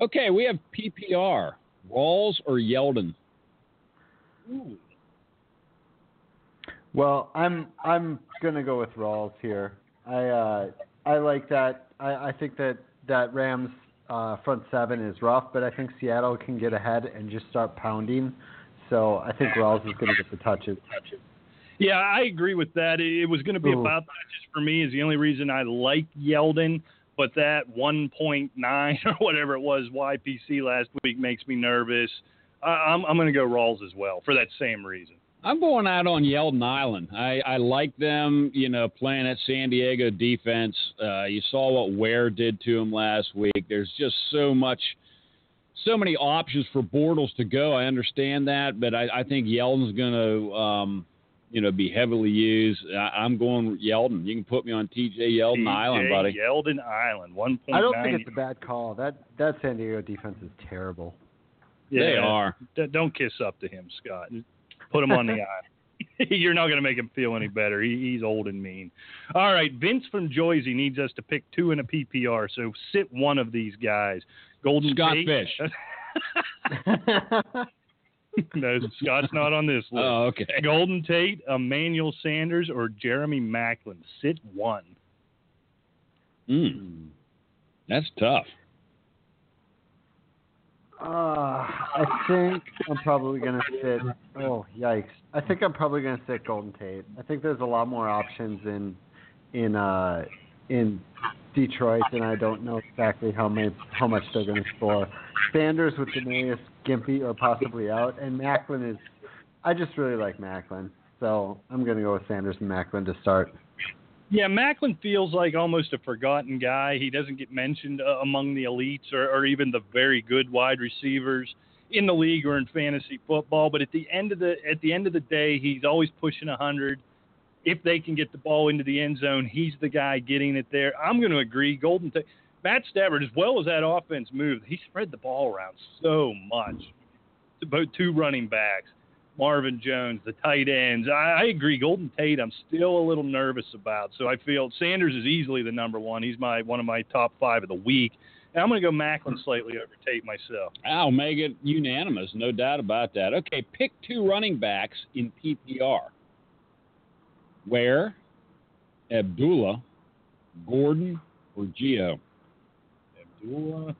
Okay, we have PPR. Rawls or Yeldon? Well, I'm I'm gonna go with Rawls here. I uh, I like that. I, I think that that Rams uh, front seven is rough, but I think Seattle can get ahead and just start pounding. So I think Rawls is gonna get the touches. Yeah, I agree with that. It, it was going to be Ooh. about Just for me. Is the only reason I like Yeldon, but that 1.9 or whatever it was YPC last week makes me nervous. I, I'm I'm going to go Rawls as well for that same reason. I'm going out on Yeldon Island. I, I like them, you know, playing at San Diego defense. Uh, you saw what Ware did to him last week. There's just so much, so many options for Bortles to go. I understand that, but I, I think Yeldon's going to, um, you know, be heavily used. I, I'm going Yeldon. You can put me on TJ Yeldon TJ Island, buddy. Yeldon Island, 1.9. I don't think it's a bad call. That that San Diego defense is terrible. They are. D- don't kiss up to him, Scott. Put him on the island. You're not going to make him feel any better. He, he's old and mean. All right, Vince from Joyzy needs us to pick two in a PPR, so sit one of these guys. Golden Scott Tate- Fish. no, Scott's not on this list. Oh, okay. Golden Tate, Emmanuel Sanders, or Jeremy Maclin. Sit one. Mm. That's tough. Uh, I think I'm probably gonna sit. Oh yikes! I think I'm probably gonna sit Golden Tate. I think there's a lot more options in in uh in Detroit, and I don't know exactly how many how much they're gonna score. Sanders with Demaryius Gimpy are possibly out, and Maclin is. I just really like Maclin. So I'm going to go with Sanders and Maclin to start. Yeah, Maclin feels like almost a forgotten guy. He doesn't get mentioned uh, among the elites or, or even the very good wide receivers in the league or in fantasy football. But at the end of the at the end of the day, he's always pushing a hundred. If they can get the ball into the end zone, he's the guy getting it there. I'm going to agree. Golden Tate, Matt Stafford, as well as that offense moved, he spread the ball around so much. About two running backs. Marvin Jones, the tight ends. I, I agree. Golden Tate, I'm still a little nervous about. So I feel Sanders is easily the number one. He's my one of my top five of the week. And I'm going to go Maclin slightly over Tate myself. I'll make it unanimous, no doubt about that. Okay, pick two running backs in PPR. Ware? Abdullah, Gordon, or Gio? Abdullah,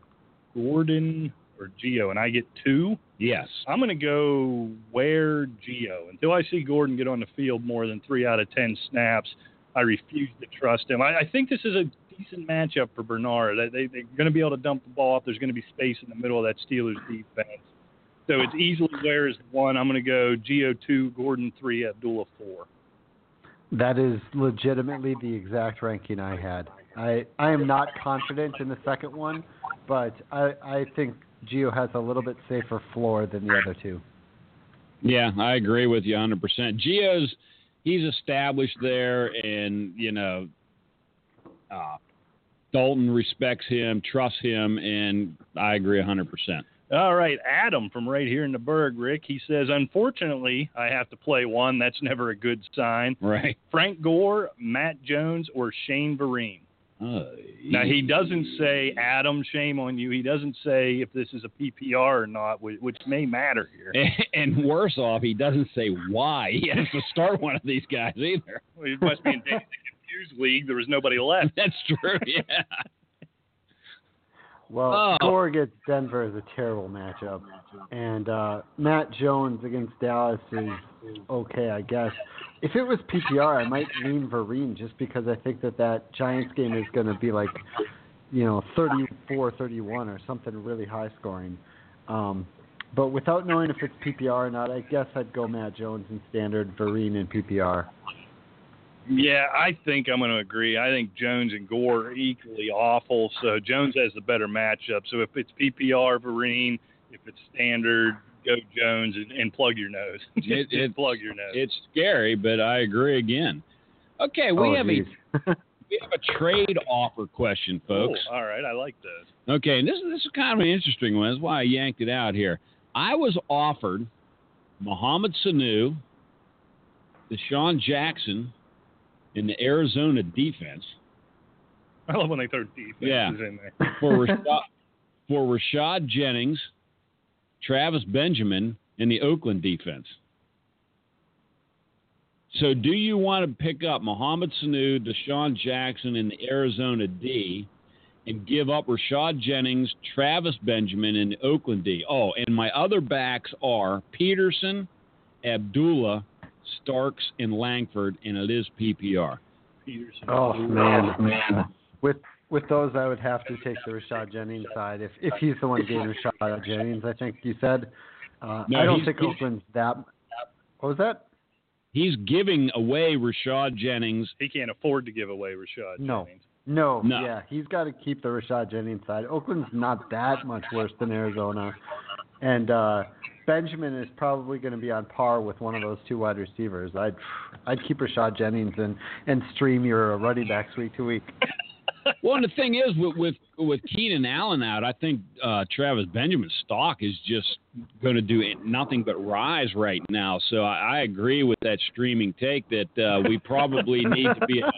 Gordon, or Gio, and I get two. Yes. I'm going to go Ware Gio. Until I see Gordon get on the field more than three out of ten snaps, I refuse to trust him. I, I think this is a decent matchup for Bernard. They, they, are going to be able to dump the ball off. There's going to be space in the middle of that Steelers defense. So it's easily Ware is one. I'm going to go Gio two, Gordon three, Abdullah four. That is legitimately the exact ranking I had. I I am not confident in the second one, but I I think Gio has a little bit safer floor than the other two. Yeah, I agree with you 100%. Gio's he's established there, and you know, uh, Dalton respects him, trusts him, and I agree 100%. All right, Adam from right here in the Berg, Rick. He says, unfortunately, I have to play one. That's never a good sign. Right. Frank Gore, Matt Jones, or Shane Vereen. Uh, Now he doesn't say Adam, shame on you. He doesn't say if this is a PPR or not, which, which may matter here. And, and worse off, he doesn't say why he has to start one of these guys either. Well, it must be in and Confused League. There was nobody left. That's true. Yeah. Well, Oh. Gore against Denver is a terrible matchup, and uh, Matt Jones against Dallas is okay, I guess. If it was PPR, I might lean Vereen just because I think that that Giants game is going to be like, you know, 34-31 or something really high scoring. Um, but without knowing if it's PPR or not, I guess I'd go Matt Jones in standard, Vereen in PPR. Yeah, I think I'm going to agree. I think Jones and Gore are equally awful. So Jones has the better matchup. So if it's PPR, Vereen, if it's standard, go Jones and, and plug your nose. It- it- plug your nose. It's scary, but I agree again. Okay, we oh, have a we have a trade offer question, folks. Cool. All right, I like those. Okay, and this this is kind of an interesting one. That's why I yanked it out here. I was offered Mohamed Sanu, DeSean Jackson, in the Arizona defense I love when they throw defenses Yeah. in there. for Rashad, for Rashad Jennings, Travis Benjamin, and the Oakland defense. So, do you want to pick up Mohamed Sanu, DeSean Jackson, and the Arizona D, and give up Rashad Jennings, Travis Benjamin, and the Oakland D? Oh, and my other backs are Peterson, Abdullah, Starks, and Langford, and it is PPR. Peterson. Oh man, man. With with those, I would have to take the Rashad Jennings side. If if he's the one getting Rashad Jennings, I think you said. Uh, No, I don't he's- think he's- Oakland's that. What was that? He's giving away Rashad Jennings. He can't afford to give away Rashad No. Jennings. No, No. yeah, he's got to keep the Rashad Jennings side. Oakland's not that much worse than Arizona, and uh, Benjamin is probably going to be on par with one of those two wide receivers. I'd I'd keep Rashad Jennings and and stream your running backs week to week. Well, and the thing is, with with, with Keenan Allen out, I think uh, Travis Benjamin's stock is just going to do nothing but rise right now. So I, I agree with that streaming take that uh, we probably need to be a,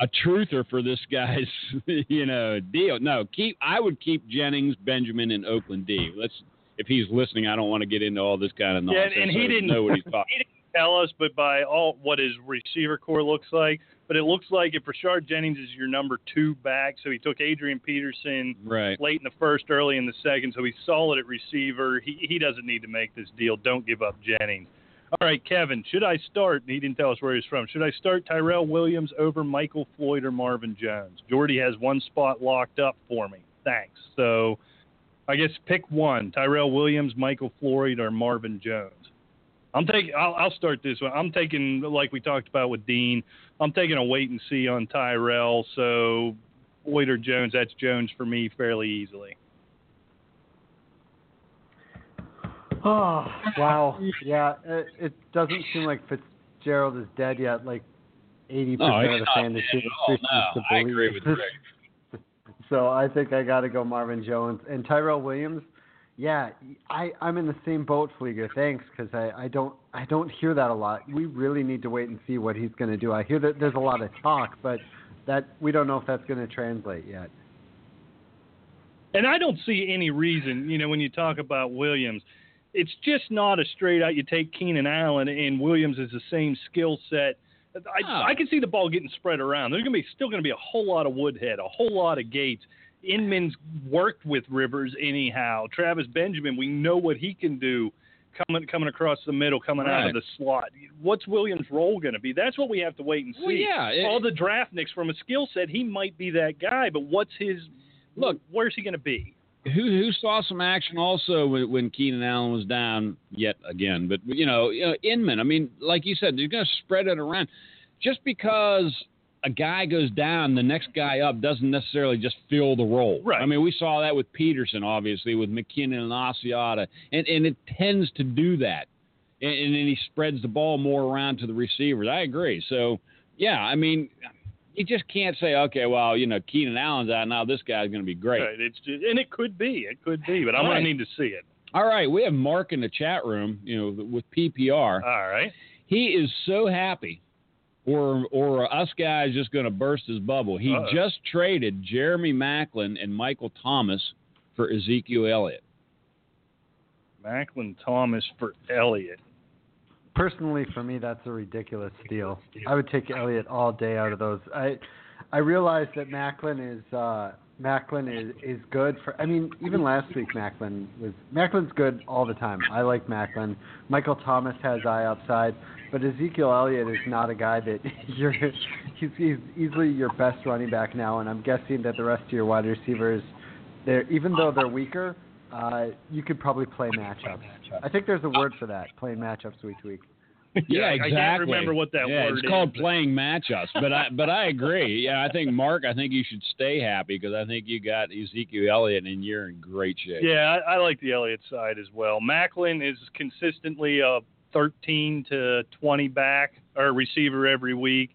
a truther for this guy's, you know, deal. No, keep. I would keep Jennings, Benjamin, and Oakland D. Let's. If he's listening, I don't want to get into all this kind of nonsense. Yeah, and he didn't- know what he's talking. He didn't tell us, but by all what his receiver core looks like. But it looks like if Rashad Jennings is your number two back, so he took Adrian Peterson Right. late in the first, early in the second, so he's solid at receiver. He he doesn't need to make this deal. Don't give up Jennings. All right, Kevin, should I start? He didn't tell us where he's from. Should I start Tyrell Williams over Michael Floyd or Marvin Jones? Jordy has one spot locked up for me. Thanks. So I guess pick one: Tyrell Williams, Michael Floyd, or Marvin Jones. I'm taking. I'll, I'll start this one. I'm taking, like we talked about with Dean. I'm taking a wait and see on Tyrell. So Boyd or Jones. That's Jones for me fairly easily. Oh wow, yeah. It, it doesn't seem like Fitzgerald is dead yet. Like eighty percent he's of the not fantasy dead at all. No, to I agree with Greg. So I think I got to go Marvin Jones and Tyrell Williams. Yeah, I I'm in the same boat, Flieger. Thanks, because I I don't I don't hear that a lot. We really need to wait and see what he's going to do. I hear that there's a lot of talk, but that we don't know if that's going to translate yet. And I don't see any reason, you know, when you talk about Williams, it's just not a straight out. You take Keenan Allen and Williams is the same skill set. I, Oh. I can see the ball getting spread around. There's going to be still going to be a whole lot of Woodhead, a whole lot of Gates. Inman's worked with Rivers anyhow. Travis Benjamin, we know what he can do coming coming across the middle, coming out of the slot. What's Williams' role going to be? That's what we have to wait and see. Well, yeah, it- All the draft nicks from a skill set, he might be that guy, but what's his Look, Where's he going to be? Who who saw some action also when, when Keenan Allen was down yet again. But you know, you know, Inman. I mean, like you said, you're going to spread it around. Just because a guy goes down, the next guy up doesn't necessarily just fill the role. Right. I mean, we saw that with Peterson, obviously, with McKinnon and Asiata, and and it tends to do that. And, and then he spreads the ball more around to the receivers. I agree. So yeah, I mean. You just can't say, okay, well, you know, Keenan Allen's out now. This guy's going to be great. Right. It's just, and it could be, it could be, but I'm Right. going to need to see it. All right, we have Mark in the chat room, you know, with PPR. All right. He is so happy, or or us guys just going to burst his bubble. He Uh-oh. just traded Jeremy Maclin and Michael Thomas for Ezekiel Elliott. Maclin Thomas for Elliott. Personally, for me, that's a ridiculous steal. I would take Elliott all day out of those. I I realize that Maclin is uh, Maclin is is good for. I mean, even last week Maclin was Maclin's good all the time. I like Maclin. Michael Thomas has eye upside, but Ezekiel Elliott is not a guy that you're. He's, he's easily your best running back now, and I'm guessing that the rest of your wide receivers, they're even though they're weaker, uh, you could probably play matchups. I think there's a word for that, playing matchups week to week. Yeah, I- exactly. I can't remember what that yeah, word it's called is. playing matchups. But I but I agree. Yeah, I think Mark. I think you should stay happy because I think you got Ezekiel Elliott and you're in great shape. Yeah, I, I like the Elliott side as well. Maclin is consistently a 13 to 20 back or receiver every week.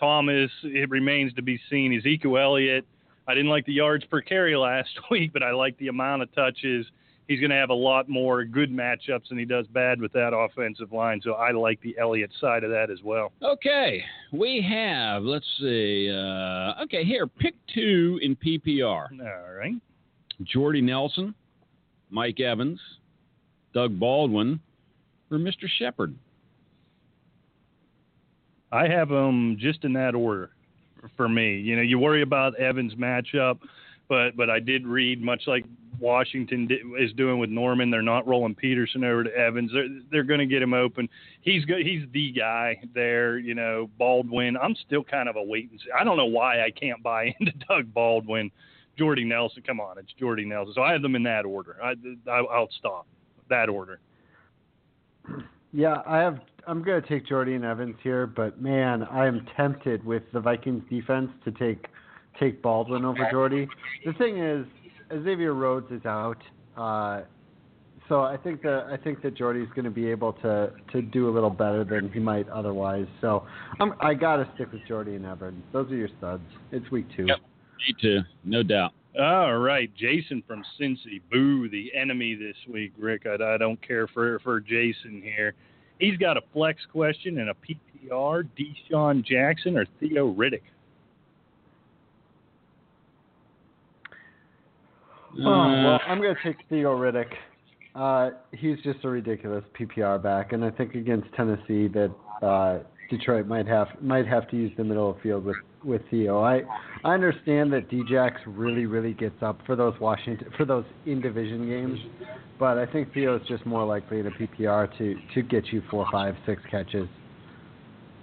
Thomas, it remains to be seen. Ezekiel Elliott, I didn't like the yards per carry last week, but I like the amount of touches. He's going to have a lot more good matchups than he does bad with that offensive line. So I like the Elliott side of that as well. Okay, we have. Let's see. Uh, okay, here pick two in PPR. All right. Jordy Nelson, Mike Evans, Doug Baldwin, or Mr. Shepard. I have them just in that order for me. You know, you worry about Evans' matchup, but but I did read much like Washington di- is doing with Norman. They're not rolling Peterson over to Evans. They're they're going to get him open. He's go, he's the guy there. You know, Baldwin. I'm still kind of a wait and see. I don't know why I can't buy into Doug Baldwin. Jordy Nelson, come on, it's Jordy Nelson. So I have them in that order. I, I I'll stop that order. Yeah, I have. I'm going to take Jordy and Evans here, but man, I am tempted with the Vikings defense to take take Baldwin over Jordy. The thing is, Xavier Rhodes is out, uh, so I think that I think that Jordy's going to be able to to do a little better than he might otherwise. So I'm, I got to stick with Jordy and Evans. Those are your studs. It's week two. Yep. Me too, no doubt. All right, Jason from Cincy. Boo, the enemy this week, Rick. I, I don't care for for Jason here. He's got a flex question and a PPR. DeSean Jackson or Theo Riddick. Oh, well, I'm going to take Theo Riddick. Uh, he's just a ridiculous PPR back, and I think against Tennessee that uh, Detroit might have might have to use the middle of the field with with Theo. I I understand that Djax really really gets up for those Washington for those in division games, but I think Theo is just more likely in a PPR to to get you four, five, six catches.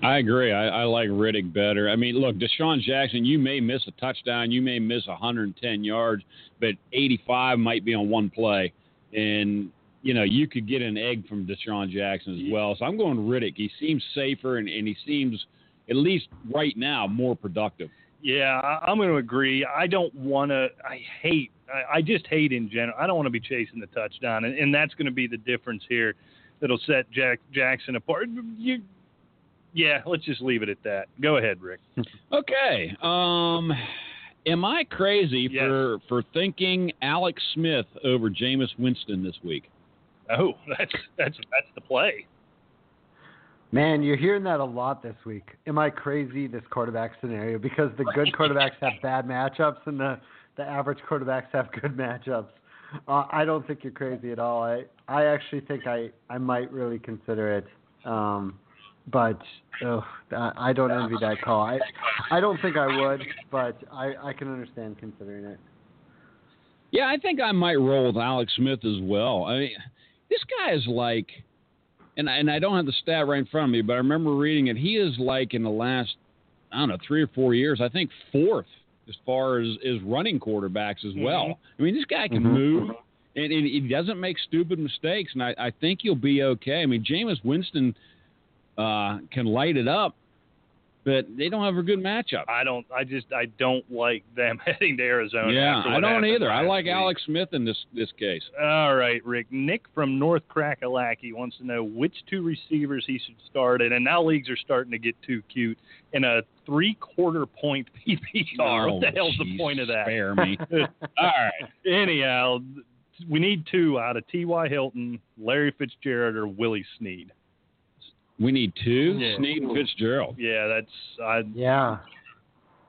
I agree. I, I like Riddick better. I mean, look, DeSean Jackson, you may miss a touchdown, you may miss 110 yards, but 85 might be on one play. And you know, you could get an egg from DeSean Jackson as well. So I'm going Riddick. He seems safer and, and he seems, at least right now, more productive. Yeah, I'm going to agree. I don't want to. I hate. I, I just hate in general. I don't want to be chasing the touchdown, and, and that's going to be the difference here. That'll set Jack Jackson apart. You, yeah, let's just leave it at that. Go ahead, Rick. Okay. Um, am I crazy Yes. for for thinking Alex Smith over Jameis Winston this week? Oh, that's that's that's the play. Man, you're hearing that a lot this week. Am I crazy? This quarterback scenario because the good quarterbacks have bad matchups and the the average quarterbacks have good matchups. Uh, I don't think you're crazy at all. I I actually think I I might really consider it. Um, but ugh, I I don't envy that call. I I don't think I would, but I I can understand considering it. Yeah, I think I might roll with Alex Smith as well. I mean, this guy is like, and I, and I don't have the stat right in front of me, but I remember reading it. He is like in the last, I don't know, three or four years, I think fourth as far as as running quarterbacks as well. I mean, this guy can Mhm. move. And, and he doesn't make stupid mistakes, and I, I think he'll be okay. I mean, Jameis Winston uh, can light it up, but they don't have a good matchup. I don't. I just. I don't like them heading to Arizona. yeah, I don't either. I like week. Alex Smith in this this case. All right, Rick. Nick from North Crackalacky wants to know which two receivers he should start in, and now leagues are starting to get too cute in a three-quarter point PPR. what the hell's the point of that? Spare me. All right. Anyhow, we need two out of T.Y. Hilton, Larry Fitzgerald, or Willie Snead. We need two, Yeah. Snead and Fitzgerald. Yeah, that's. I, Yeah.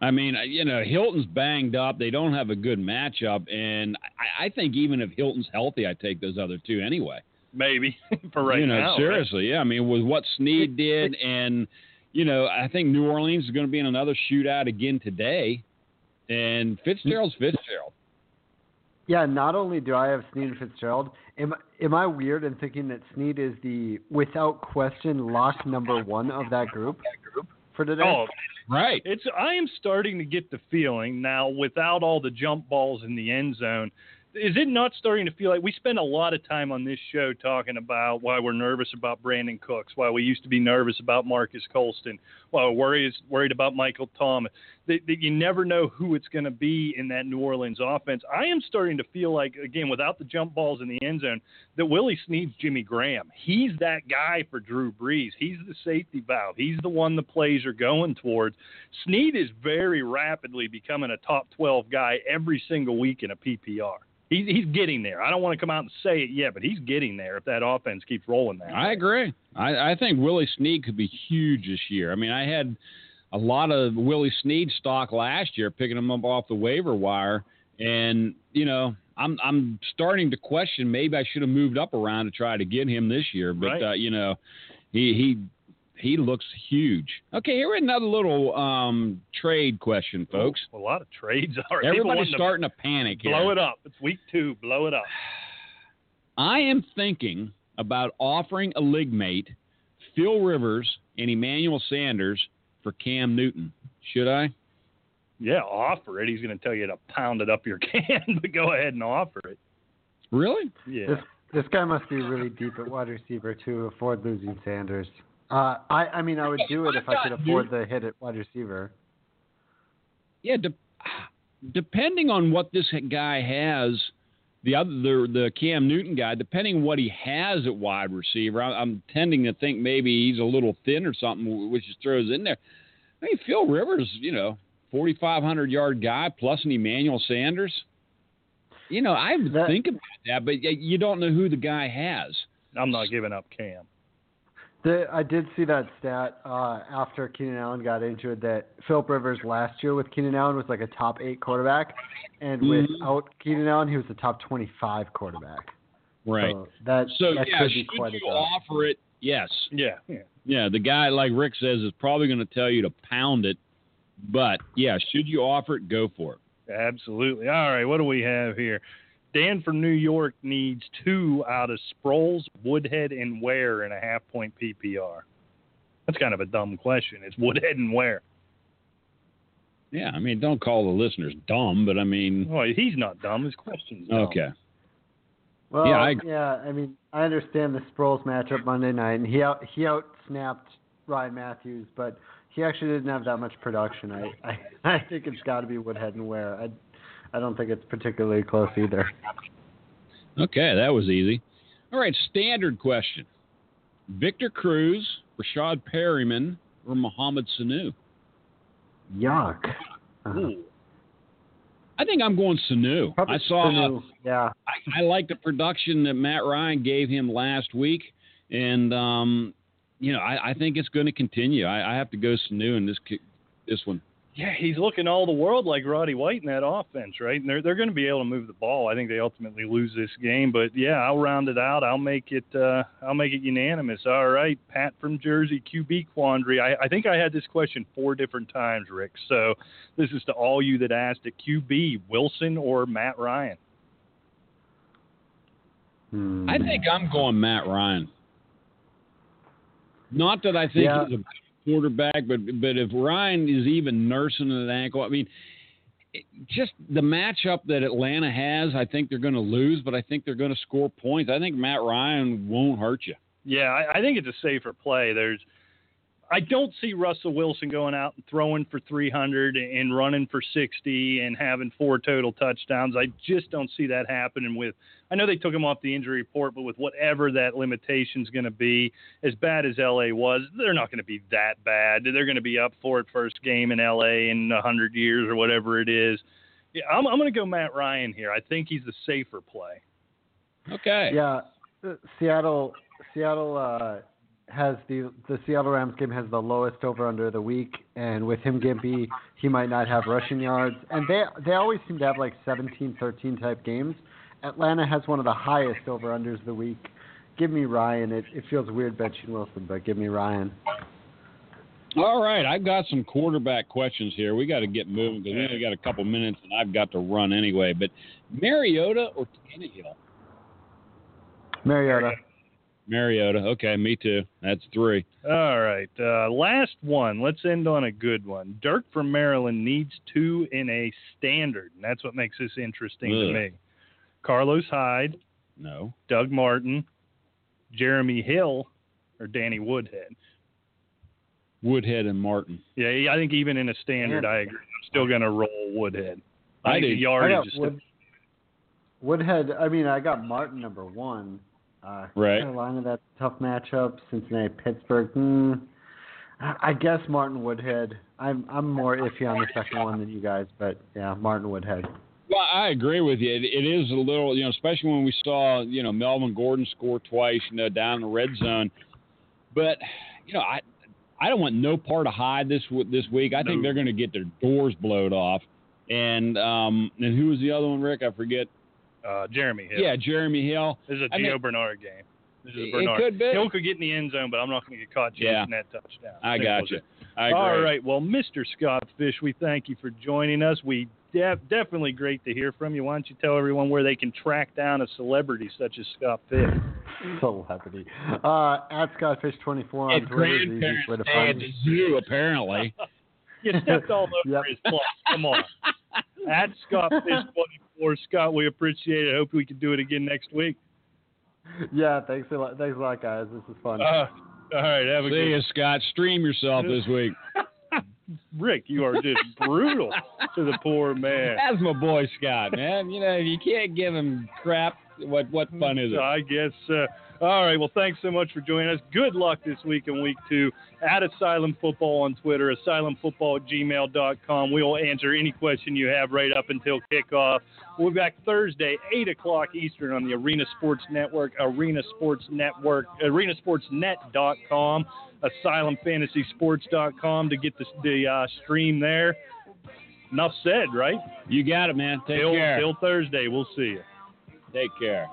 I mean, you know, Hilton's banged up. They don't have a good matchup, and I, I think even if Hilton's healthy, I take those other two anyway. maybe for right you know, now. right? seriously, yeah. I mean, with what Snead did, and you know, I think New Orleans is going to be in another shootout again today, and Fitzgerald's Fitzgerald. Yeah, not only do I have Snead and Fitzgerald, am am I weird in thinking that Snead is the without question lock number one of that group for today? Oh, Right. It's I am starting to get the feeling now without all the jump balls in the end zone. Is it not starting to feel like we spend a lot of time on this show talking about why we're nervous about Brandin Cooks, why we used to be nervous about Marques Colston, why we're worried, worried about Michael Thomas, that, that you never know who it's going to be in that New Orleans offense. I am starting to feel like, again, without the jump balls in the end zone, that Willie Snead's Jimmy Graham. He's that guy for Drew Brees. He's the safety valve. He's the one the plays are going towards. Snead is very rapidly becoming a top 12 guy every single week in a PPR. He's, he's getting there. I don't want to come out and say it yet, but he's getting there if that offense keeps rolling that. I way. agree. I, I think Willie Snead could be huge this year. I mean, I had a lot of Willie Snead stock last year, picking him up off the waiver wire, and you know, I'm I'm starting to question maybe I should have moved up around to try to get him this year. But Right. uh, you know, he he he looks huge. Okay, here another little um, trade question, folks. A lot of trades are. Everybody's wanting to starting to panic here. blow it up. It's week two. Blow it up. I am thinking about offering a league mate, Phil Rivers and Emmanuel Sanders for Cam Newton. Should I? Yeah, offer it. He's going to tell you to pound it up your can, but go ahead and offer it. Really? Yeah. This this guy must be really deep at wide receiver to afford losing Sanders. Uh, I I mean I would do it if I could afford the hit at wide receiver. Yeah. De- depending on what this guy has, the other the the Cam Newton guy, depending what he has at wide receiver, I, I'm tending to think maybe he's a little thin or something, which just throws in there. I mean, Phil Rivers, you know, 4,500 yard guy plus an Emmanuel Sanders. You know, I would That- think about that, but you don't know who the guy has. I'm not giving up Cam. The, I did see that stat uh, after Keenan Allen got injured that Philip Rivers last year with Keenan Allen was like a top eight quarterback, and Mhm. without Keenan Allen he was a top twenty-five quarterback. Right. So that So, that yeah, could be should quite you drop. offer it? Yes. Yeah. Yeah. Yeah, the guy, like Rick says, is probably going to tell you to pound it. But, yeah, should you offer it, go for it. Absolutely. All right, what do we have here? Dan from New York needs two out of Sproles, Woodhead, and Ware in a half point PPR. That's kind of a dumb question. It's Woodhead and Ware. Yeah, I mean, don't call the listeners dumb, but I mean, Well, he's not dumb. His question's dumb. okay. Well, Yeah, I- yeah, I mean, I understand the Sproles matchup Monday night, and he out he out snapped Ryan Mathews, but he actually didn't have that much production. I I, I think it's got to be Woodhead and Ware. I I don't think it's particularly close either. Okay, that was easy. All right, standard question: Victor Cruz, Rashad Perriman, or Mohamed Sanu? Yuck. Uh, Ooh. I think I'm going Sanu. probably I saw. Sanu. Yeah. I, I like the production that Matt Ryan gave him last week, and um, you know, I, I think it's going to continue. I, I have to go Sanu in this this one. Yeah, he's looking all the world like Roddy White in that offense, right? And they're they're going to be able to move the ball. I think they ultimately lose this game, but yeah, I'll round it out. I'll make it uh I'll make it unanimous. All right, Pat from Jersey, QB quandary. I, I think I had this question four different times, Rick. So this is to all you that asked it. QB Wilson or Matt Ryan? Hmm. I think I'm going Matt Ryan. Not that I think Yeah. he's a quarterback, but but if Ryan is even nursing an ankle, I mean, just the matchup that Atlanta has, I think they're going to lose, but I think they're going to score points. I think Matt Ryan won't hurt you. Yeah, I, I think it's a safer play. There's, I don't see Russell Wilson going out and throwing for 300 and running for 60 and having four total touchdowns. I just don't see that happening with. I know they took him off the injury report, but with whatever that limitation's going to be, as bad as LA was, they're not going to be that bad. They're going to be up for it first game in LA in 100 years or whatever it is. Yeah, I'm, I'm going to go Matt Ryan here. I think he's the safer play. Okay. Yeah, uh, Seattle Seattle uh, has the the Seattle Rams game has the lowest over under the week, and with him Gimpy, he might not have rushing yards, and they they always seem to have like 17-13 type games. Atlanta has one of the highest over unders of the week. Give me Ryan. It it feels weird benching Wilson, but give me Ryan. All right, I've got some quarterback questions here. We got to get moving because we only got a couple minutes, and I've got to run anyway. But Mariota or Tannehill? Mariota. Mariota. Okay, me too. That's three. All right. Uh, last one. Let's end on a good one. Dirk from Maryland needs two in a standard, and that's what makes this interesting Ugh. to me. Carlos Hyde, No. Doug Martin, Jeremy Hill, or Danny Woodhead. Woodhead and Martin. Yeah, I think even in a standard, I agree. I'm still going to roll Woodhead. I, I think do. the I yardage got Wood, Woodhead. I mean, I got Martin number one. Uh, Right. Carolina, that's a tough matchup. Cincinnati, Pittsburgh. Hmm. I I guess Martin Woodhead. I'm I'm more iffy on the second one than you guys, but yeah, Martin Woodhead. Well, I agree with you. It, it is a little, you know, especially when we saw, you know, Melvin Gordon score twice, you know, down in the red zone. But, you know, I, I don't want no part of Hyde this this week. I think No. they're going to get their doors blowed off. And um, and who was the other one, Rick? I forget. Uh, Jeremy Hill. Yeah, Jeremy Hill. This is a I Gio mean- Bernard game. This is It- it could be. Hill could get in the end zone, but I'm not going to get caught chasing Yeah. that touchdown. I got as you. I agree. All right. Well, Mr. Scott Fish, we thank you for joining us. We def- definitely great to hear from you. Why don't you tell everyone where they can track down a celebrity such as Scott Fish? Celebrity. Uh, at Scottfish24 on Twitter is the easiest grandparents' way to find at me. the zoo, apparently. You stepped all over Yep. his plug. Come on. At Scott Fish 24. Scott, we appreciate it. Hope we can do it again next week. Yeah, thanks a lot. Thanks a lot, guys. This is fun. Uh, all right. Have a See good you, Scott. Stream yourself this week. Rick, you are just brutal to the poor man. That's my boy Scott, man. You know, if you can't give him crap, what what fun is it? I guess. Uh, all right. Well, thanks so much for joining us. Good luck this week and week two. At Asylum Football on Twitter, asylumfootball at gmail.com. We'll answer any question you have right up until kickoff. We'll be back Thursday, 8 o'clock Eastern on the Arena Sports Network, Arena Sports Network, arenasportsnet.com, asylumfantasysports.com to get the, the uh, stream there. Enough said, right? You got it, man. Take till, care. till Thursday. We'll see you. Take care.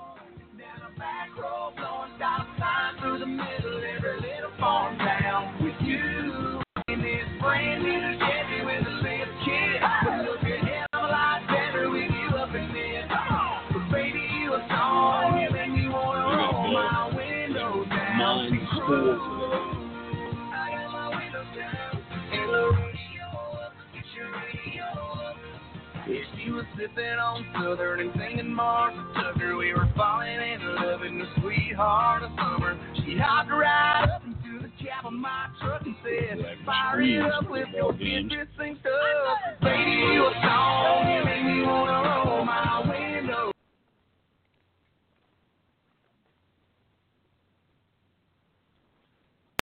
sipping on Southern and singing Martha Tucker. We were falling in love in the sweetheart of summer. She hopped right up into the cab of my truck and said, Fire it up with your kids, this thing's tough. Baby, you you make me wanna roll my way.